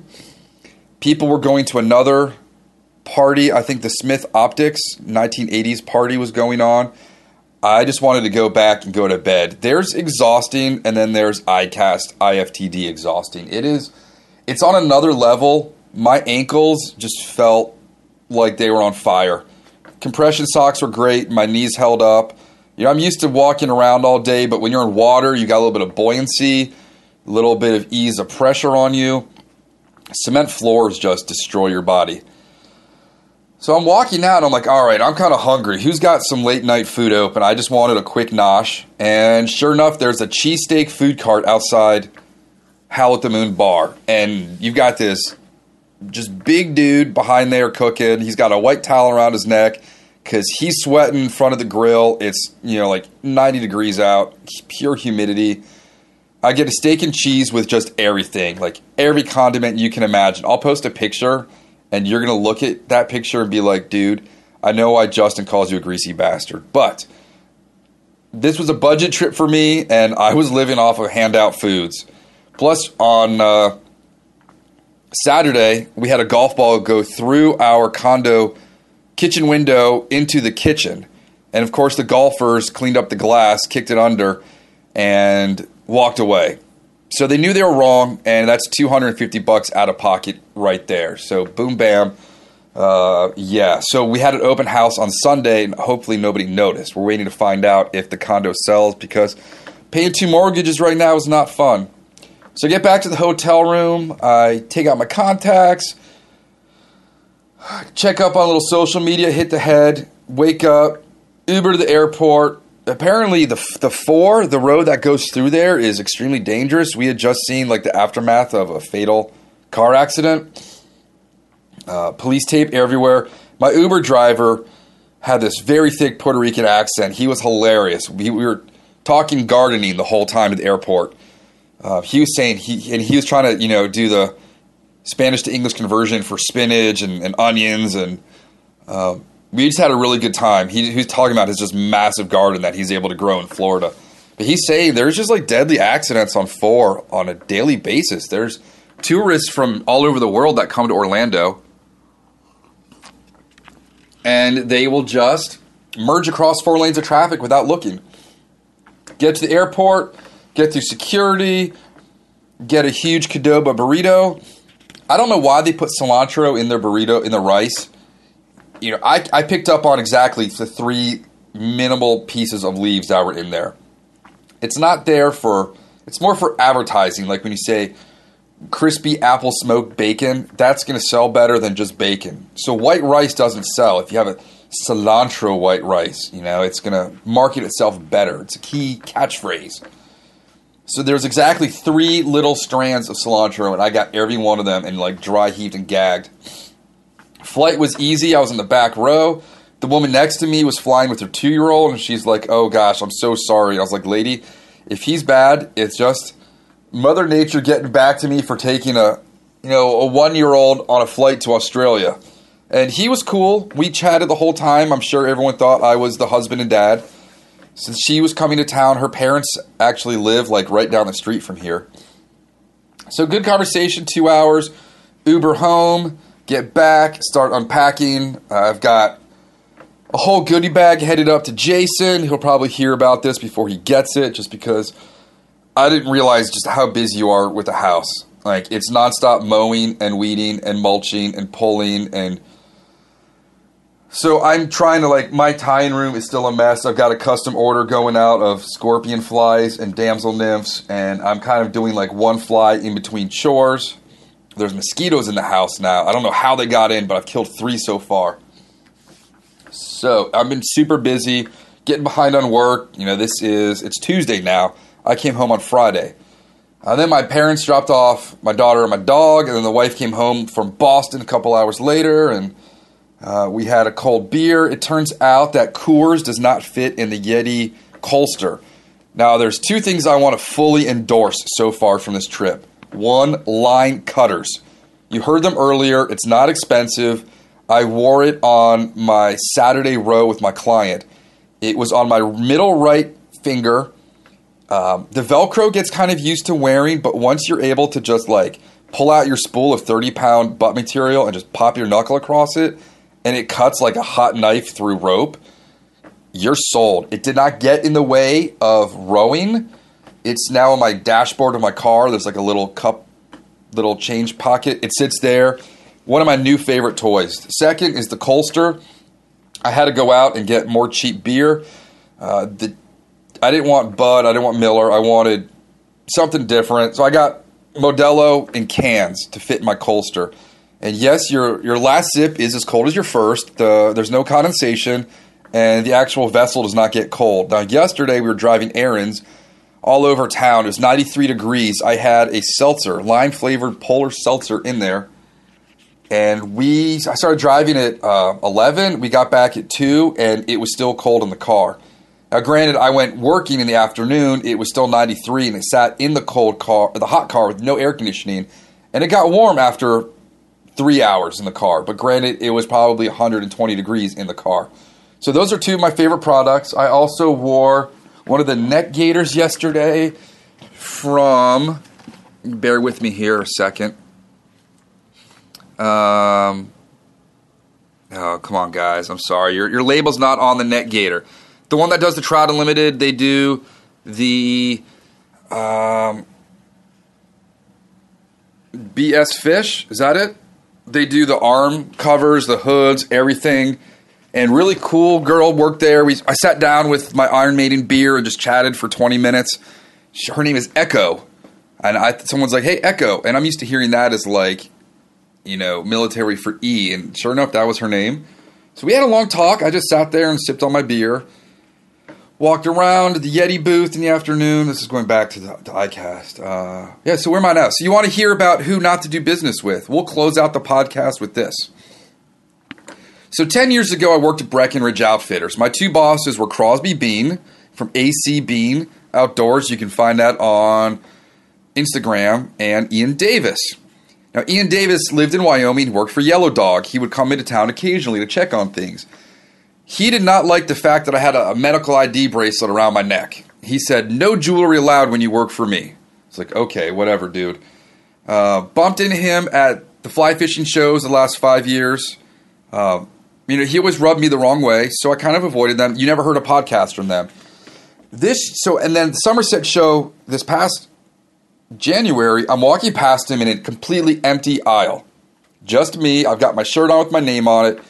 People were going to another party. I think the Smith Optics 1980s party was going on. I just wanted to go back and go to bed. There's exhausting, and then there's ICAST, IFTD exhausting. It is, it's on another level. My ankles just felt like they were on fire. Compression socks were great. My knees held up. You know, I'm used to walking around all day, but when you're in water, you got a little bit of buoyancy, a little bit of ease of pressure on you. Cement floors just destroy your body. So I'm walking out. And I'm like, all right, I'm kind of hungry. Who's got some late night food open? I just wanted a quick nosh. And sure enough, there's a cheesesteak food cart outside Howl at the Moon Bar. And you've got this just big dude behind there cooking. He's got a white towel around his neck because he's sweating in front of the grill. It's, you know, like 90 degrees out, pure humidity. I get a steak and cheese with just everything, like every condiment you can imagine. I'll post a picture and you're going to look at that picture and be like, dude, I know why Justin calls you a greasy bastard, but this was a budget trip for me, and I was living off of handout foods. Plus, on uh, Saturday, we had a golf ball go through our condo kitchen window into the kitchen. And of course, the golfers cleaned up the glass, kicked it under, and walked away. So they knew they were wrong, and that's 250 bucks out of pocket right there. So boom, bam. Uh, yeah, so we had an open house on Sunday, and hopefully nobody noticed. We're waiting to find out if the condo sells because paying two mortgages right now is not fun. So I get back to the hotel room. I take out my contacts, check up on a little social media, hit the head, wake up, Uber to the airport. Apparently, the the four, the road that goes through there is extremely dangerous. We had just seen like the aftermath of a fatal car accident. Uh, police tape everywhere. My Uber driver had this very thick Puerto Rican accent. He was hilarious. We, we were talking gardening the whole time at the airport. Uh, he was saying he and he was trying to you know do the Spanish to English conversion for spinach and, and onions and uh, we just had a really good time. He, talking about his just massive garden that he's able to grow in Florida. But he's saying there's just like deadly accidents on four on a daily basis. There's tourists from all over the world that come to Orlando and they will just merge across four lanes of traffic without looking. Get to the airport, get through security, get a huge Qdoba burrito. I don't know why they put cilantro in their burrito in the rice. You know, I, I picked up on exactly the three minimal pieces of leaves that were in there. It's not there for, it's more for advertising. Like when you say crispy apple smoked bacon, that's going to sell better than just bacon. So white rice doesn't sell. If you have a cilantro white rice, you know, it's going to market itself better. It's a key catchphrase. So there's exactly three little strands of cilantro, and I got every one of them and like dry heaved and gagged. Flight was easy. I was in the back row. The woman next to me was flying with her two year old, and she's like, "Oh gosh, I'm so sorry." I was like, "Lady, if he's bad, it's just Mother Nature getting back to me for taking a, you know, a one year old on a flight to Australia." And he was cool. We chatted the whole time. I'm sure everyone thought I was the husband and dad. Since she was coming to town, her parents actually live like right down the street from here. So good conversation, two hours. Uber home, get back, start unpacking. Uh, I've got a whole goodie bag headed up to Jason. He'll probably hear about this before he gets it, just because I didn't realize just how busy you are with the house. Like it's nonstop mowing and weeding and mulching and pulling and so I'm trying to like my tying room is still a mess. I've got a custom order going out of scorpion flies and damsel nymphs, and I'm kind of doing like one fly in between chores. There's mosquitoes in the house now. I don't know how they got in, but I've killed three so far. So I've been super busy, getting behind on work. You know, this is it's Tuesday now. I came home on Friday. And then my parents dropped off my daughter and my dog, and then the wife came home from Boston a couple hours later, and Uh, we had a cold beer. It turns out that Coors does not fit in the Yeti Colster. Now, there's two things I want to fully endorse so far from this trip. One, line cutters. You heard them earlier. It's not expensive. I wore it on my Saturday row with my client. It was on my middle right finger. Um, the Velcro gets kind of used to wearing, but once you're able to just like pull out your spool of 30 pound butt material and just pop your knuckle across it, and it cuts like a hot knife through rope, you're sold. It did not get in the way of rowing. It's now on my dashboard of my car. There's like a little cup, little change pocket. It sits there. One of my new favorite toys. Second is the Colster. I had to go out and get more cheap beer. Uh, the, I didn't want Bud. I didn't want Miller. I wanted something different. So I got Modelo in cans to fit my Colster. And yes, your your last sip is as cold as your first. The, there's no condensation, and the actual vessel does not get cold. Now, yesterday we were driving errands all over town. It was 93 degrees. I had a seltzer, lime flavored polar seltzer in there, and we I started driving at uh, 11. We got back at two, and it was still cold in the car. Now, granted, I went working in the afternoon. It was still 93, and it sat in the cold car, the hot car with no air conditioning, and it got warm after three hours in the car. But granted, it was probably 120 degrees in the car. So those are two of my favorite products. I also wore one of the neck gaiters yesterday from. Bear with me here a second. Um. Oh, come on, guys. I'm sorry. Your, your label's not on the neck gator. The one that does the Trout Unlimited, they do the um, BS Fish. Is that it? They do the arm covers, the hoods, everything. And really cool girl worked there. We, I sat down with my Iron Maiden beer and just chatted for 20 minutes. She, her name is Echo. And I, someone's like, hey, Echo. And I'm used to hearing that as like, you know, military for E. And sure enough, that was her name. So we had a long talk. I just sat there and sipped on my beer walked around the Yeti booth in the afternoon. This is going back to the to ICAST. Uh, yeah, so where am I now? So you want to hear about who not to do business with? We'll close out the podcast with this. So 10 years ago, I worked at Breckenridge Outfitters. My two bosses were Crosby Bean from AC Bean Outdoors. You can find that on Instagram, and Ian Davis. Now, Ian Davis lived in Wyoming, worked for Yellow Dog. He would come into town occasionally to check on things. He did not like the fact that I had a, medical ID bracelet around my neck. He said, No jewelry allowed when you work for me. It's like, okay, whatever, dude. Uh, bumped into him at the fly fishing shows the last five years. Uh, you know, he always rubbed me the wrong way, so I kind of avoided them. You never heard a podcast from them. This so, and then the Somerset show this past January, I'm walking past him in a completely empty aisle, just me. I've got my shirt on with my name on it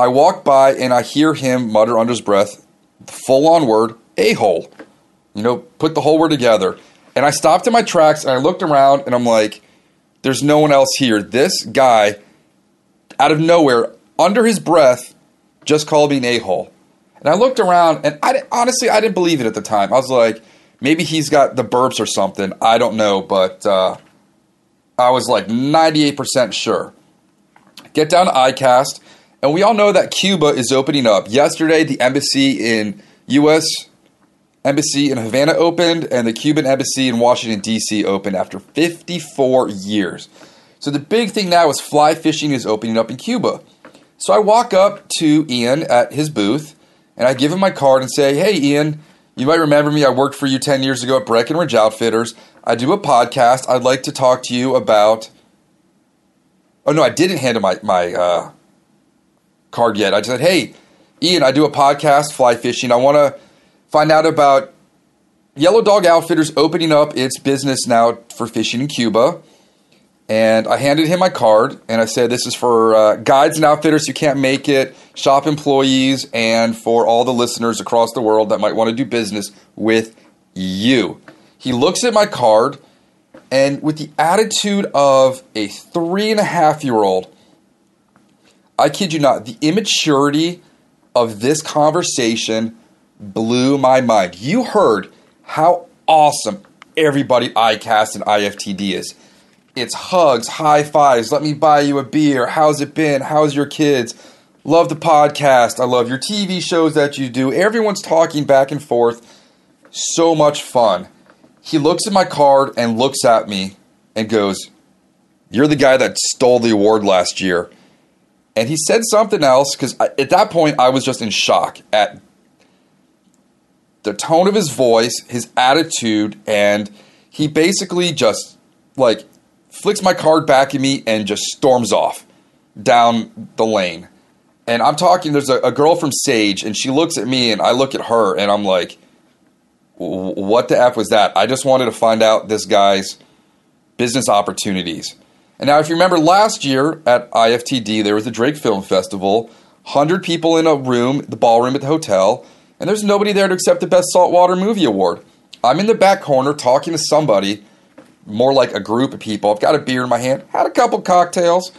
I walk by and I hear him mutter under his breath, the full on word, a hole. You know, put the whole word together. And I stopped in my tracks and I looked around and I'm like, there's no one else here. This guy, out of nowhere, under his breath, just called me an a hole. And I looked around and I honestly, I didn't believe it at the time. I was like, maybe he's got the burps or something. I don't know. But uh, I was like 98% sure. Get down to ICAST and we all know that Cuba is opening up. Yesterday, the embassy in U.S. Embassy in Havana opened, and the Cuban embassy in Washington, D.C. opened after 54 years. So the big thing now is fly fishing is opening up in Cuba. So I walk up to Ian at his booth, and I give him my card and say, Hey, Ian, you might remember me. I worked for you 10 years ago at Breckenridge Outfitters. I do a podcast. I'd like to talk to you about. Oh, no, I didn't hand him my, my uh, card yet. I said, hey, Ian, I do a podcast, fly fishing. I want to find out about Yellow Dog Outfitters opening up its business now for fishing in Cuba. And I handed him my card and I said, This is for uh, guides and outfitters who can't make it, shop employees, and for all the listeners across the world that might want to do business with you. He looks at my card and, with the attitude of a three and a half year old, I kid you not, the immaturity of this conversation blew my mind. You heard how awesome everybody ICAST and IFTD is. It's hugs, high fives, let me buy you a beer, how's it been, how's your kids? Love the podcast. I love your TV shows that you do. Everyone's talking back and forth. So much fun. He looks at my card and looks at me and goes, You're the guy that stole the award last year. And he said something else because at that point I was just in shock at the tone of his voice, his attitude, and he basically just like flicks my card back at me and just storms off down the lane. And I'm talking, there's a, a girl from Sage, and she looks at me, and I look at her, and I'm like, what the F was that? I just wanted to find out this guy's business opportunities. And now, if you remember last year at IFTD, there was the Drake Film Festival, 100 people in a room, the ballroom at the hotel, and there's nobody there to accept the Best Saltwater Movie Award. I'm in the back corner talking to somebody, more like a group of people. I've got a beer in my hand, had a couple cocktails,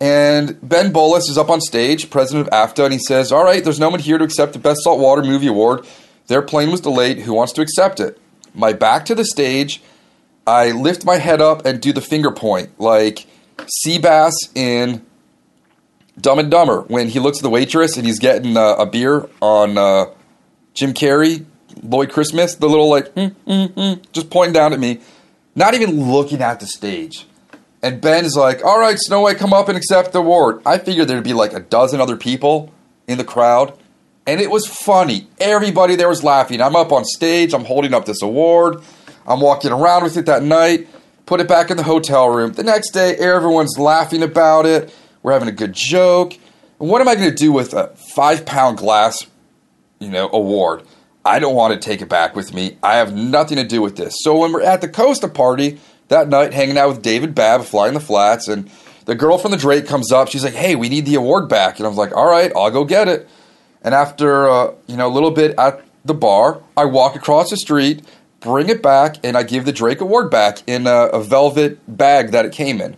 and Ben Bulis is up on stage, president of AFFTA, and he says, All right, there's no one here to accept the Best Saltwater Movie Award. Their plane was delayed. Who wants to accept it? My back to the stage, I lift my head up and do the finger point, like Seabass in Dumb and Dumber when he looks at the waitress and he's getting uh, a beer on uh, Jim Carrey, Lloyd Christmas, the little like, mm, mm, mm, just pointing down at me, not even looking at the stage. And Ben is like, all right, Snow White, come up and accept the award. I figured there'd be like a dozen other people in the crowd. And it was funny. Everybody there was laughing. I'm up on stage. I'm holding up this award. I'm walking around with it that night. Put it back in the hotel room. The next day, everyone's laughing about it. We're having a good joke. And what am I going to do with a five pound glass you know, award. I don't want to take it back with me. I have nothing to do with this. So when we're at the Costa party that night, hanging out with David Babb, flying the flats, and the girl from the Drake comes up. She's like, "Hey, we need the award back," and I was like, "All right, I'll go get it." And after uh, you know a little bit at the bar, I walk across the street, bring it back, and I give the Drake award back in a, a velvet bag that it came in.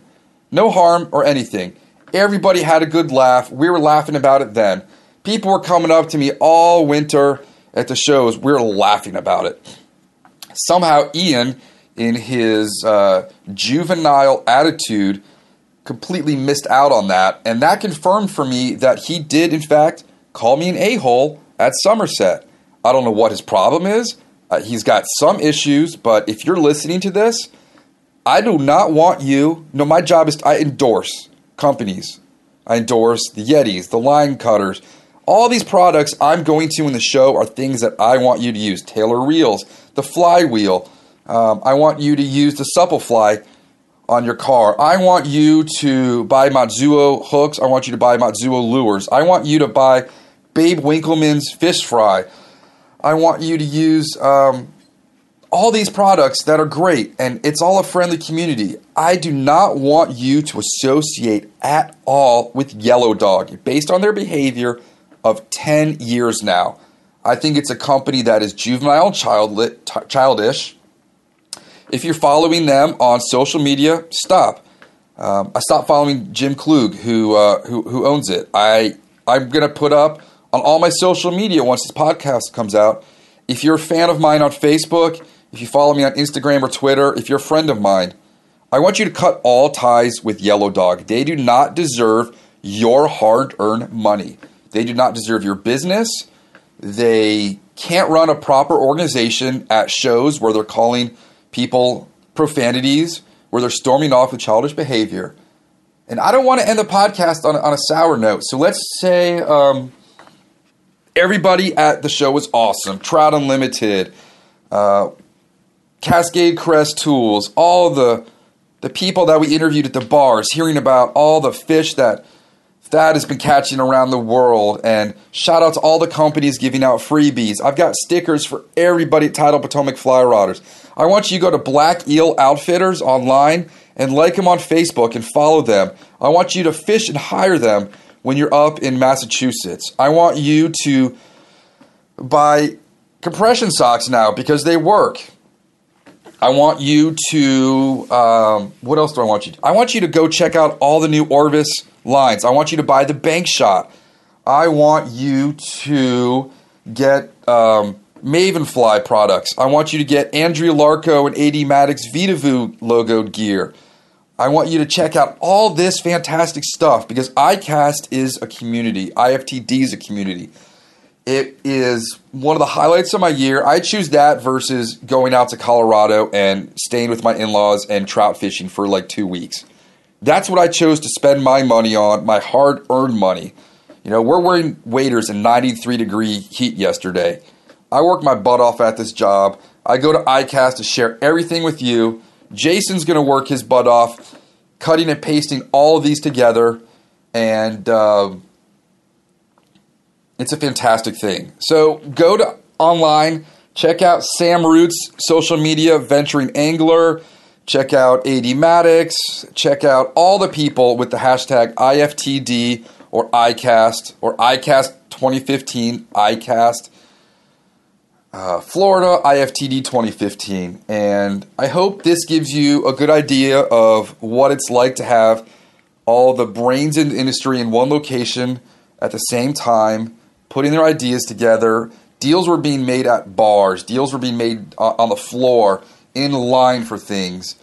No harm or anything. Everybody had a good laugh. We were laughing about it then. People were coming up to me all winter at the shows. We were laughing about it. Somehow, Ian, in his uh, juvenile attitude, completely missed out on that. And that confirmed for me that he did, in fact, call me an a hole at Somerset. I don't know what his problem is. Uh, he's got some issues, but if you're listening to this, I do not want you. No, my job is to, I endorse companies. I endorse the Yetis, the line cutters, all these products I'm going to in the show are things that I want you to use. Taylor reels, the flywheel. Um, I want you to use the Souplefly on your car. I want you to buy Matsuo hooks. I want you to buy Matsuo lures. I want you to buy Babe Winkelman's fish fry. I want you to use um, all these products that are great, and it's all a friendly community. I do not want you to associate at all with Yellow Dog based on their behavior of 10 years now. I think it's a company that is juvenile, childish. If you're following them on social media, stop. Um, I stopped following Jim Klug, who, uh, who, who owns it. I I'm gonna put up on all my social media once this podcast comes out. If you're a fan of mine on Facebook, if you follow me on Instagram or Twitter, if you're a friend of mine, I want you to cut all ties with Yellow Dog. They do not deserve your hard-earned money. They do not deserve your business. They can't run a proper organization at shows where they're calling people profanities, where they're storming off with childish behavior. And I don't want to end the podcast on, on a sour note. So let's say um, everybody at the show was awesome. Trout Unlimited, uh, Cascade Crest Tools, all the the people that we interviewed at the bars, hearing about all the fish that that has been catching around the world. And shout out to all the companies giving out freebies. I've got stickers for everybody at Tidal Potomac Fly Rodders. I want you to go to Black Eel Outfitters online and like them on Facebook and follow them. I want you to fish and hire them when you're up in Massachusetts. I want you to buy compression socks now because they work. I want you to, um, what else do I want you to? I want you to go check out all the new Orvis lines. I want you to buy the bank shot. I want you to get um, Mavenfly products. I want you to get Andrea Larko and AD Maddox Vedavoo logoed gear. I want you to check out all this fantastic stuff because ICAST is a community. IFTD is a community. It is one of the highlights of my year. I choose that versus going out to Colorado and staying with my in laws and trout fishing for like two weeks. That's what I chose to spend my money on, my hard earned money. You know, we're wearing waders in 93 degree heat yesterday. I work my butt off at this job. I go to ICAST to share everything with you. Jason's going to work his butt off, cutting and pasting all of these together, and uh, it's a fantastic thing. So go to online, check out Sam Root's social media, Venturing Angler. Check out AD Maddox. Check out all the people with the hashtag IFTD or ICAST or ICAST 2015, ICAST. Uh, Florida IFTD 2015. And I hope this gives you a good idea of what it's like to have all the brains in the industry in one location at the same time, putting their ideas together. Deals were being made at bars, deals were being made on the floor, in line for things.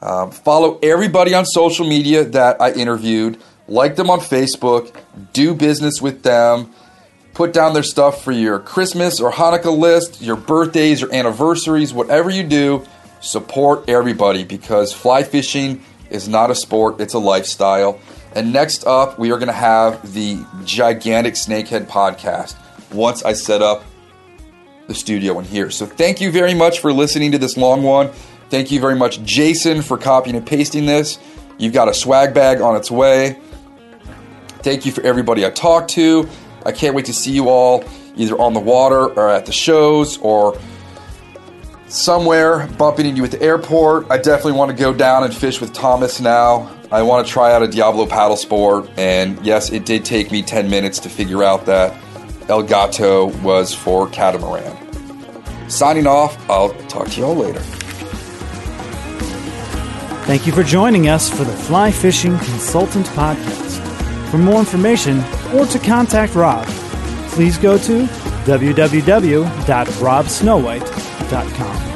Um, follow everybody on social media that I interviewed, like them on Facebook, do business with them put down their stuff for your Christmas or Hanukkah list, your birthdays, your anniversaries, whatever you do, support everybody because fly fishing is not a sport, it's a lifestyle. And next up, we are going to have the gigantic Snakehead podcast once I set up the studio in here. So thank you very much for listening to this long one. Thank you very much, Jason, for copying and pasting this. You've got a swag bag on its way. Thank you for everybody I talked to. I can't wait to see you all either on the water or at the shows or somewhere bumping into you at the airport. I definitely want to go down and fish with Thomas now. I want to try out a Diablo paddle sport, and yes, it did take me 10 minutes to figure out that El Gato was for catamaran. Signing off, I'll talk to you all later. Thank you for joining us for the Fly Fishing Consultant Podcast. For more information or to contact Rob, please go to www.robsnowhite.com.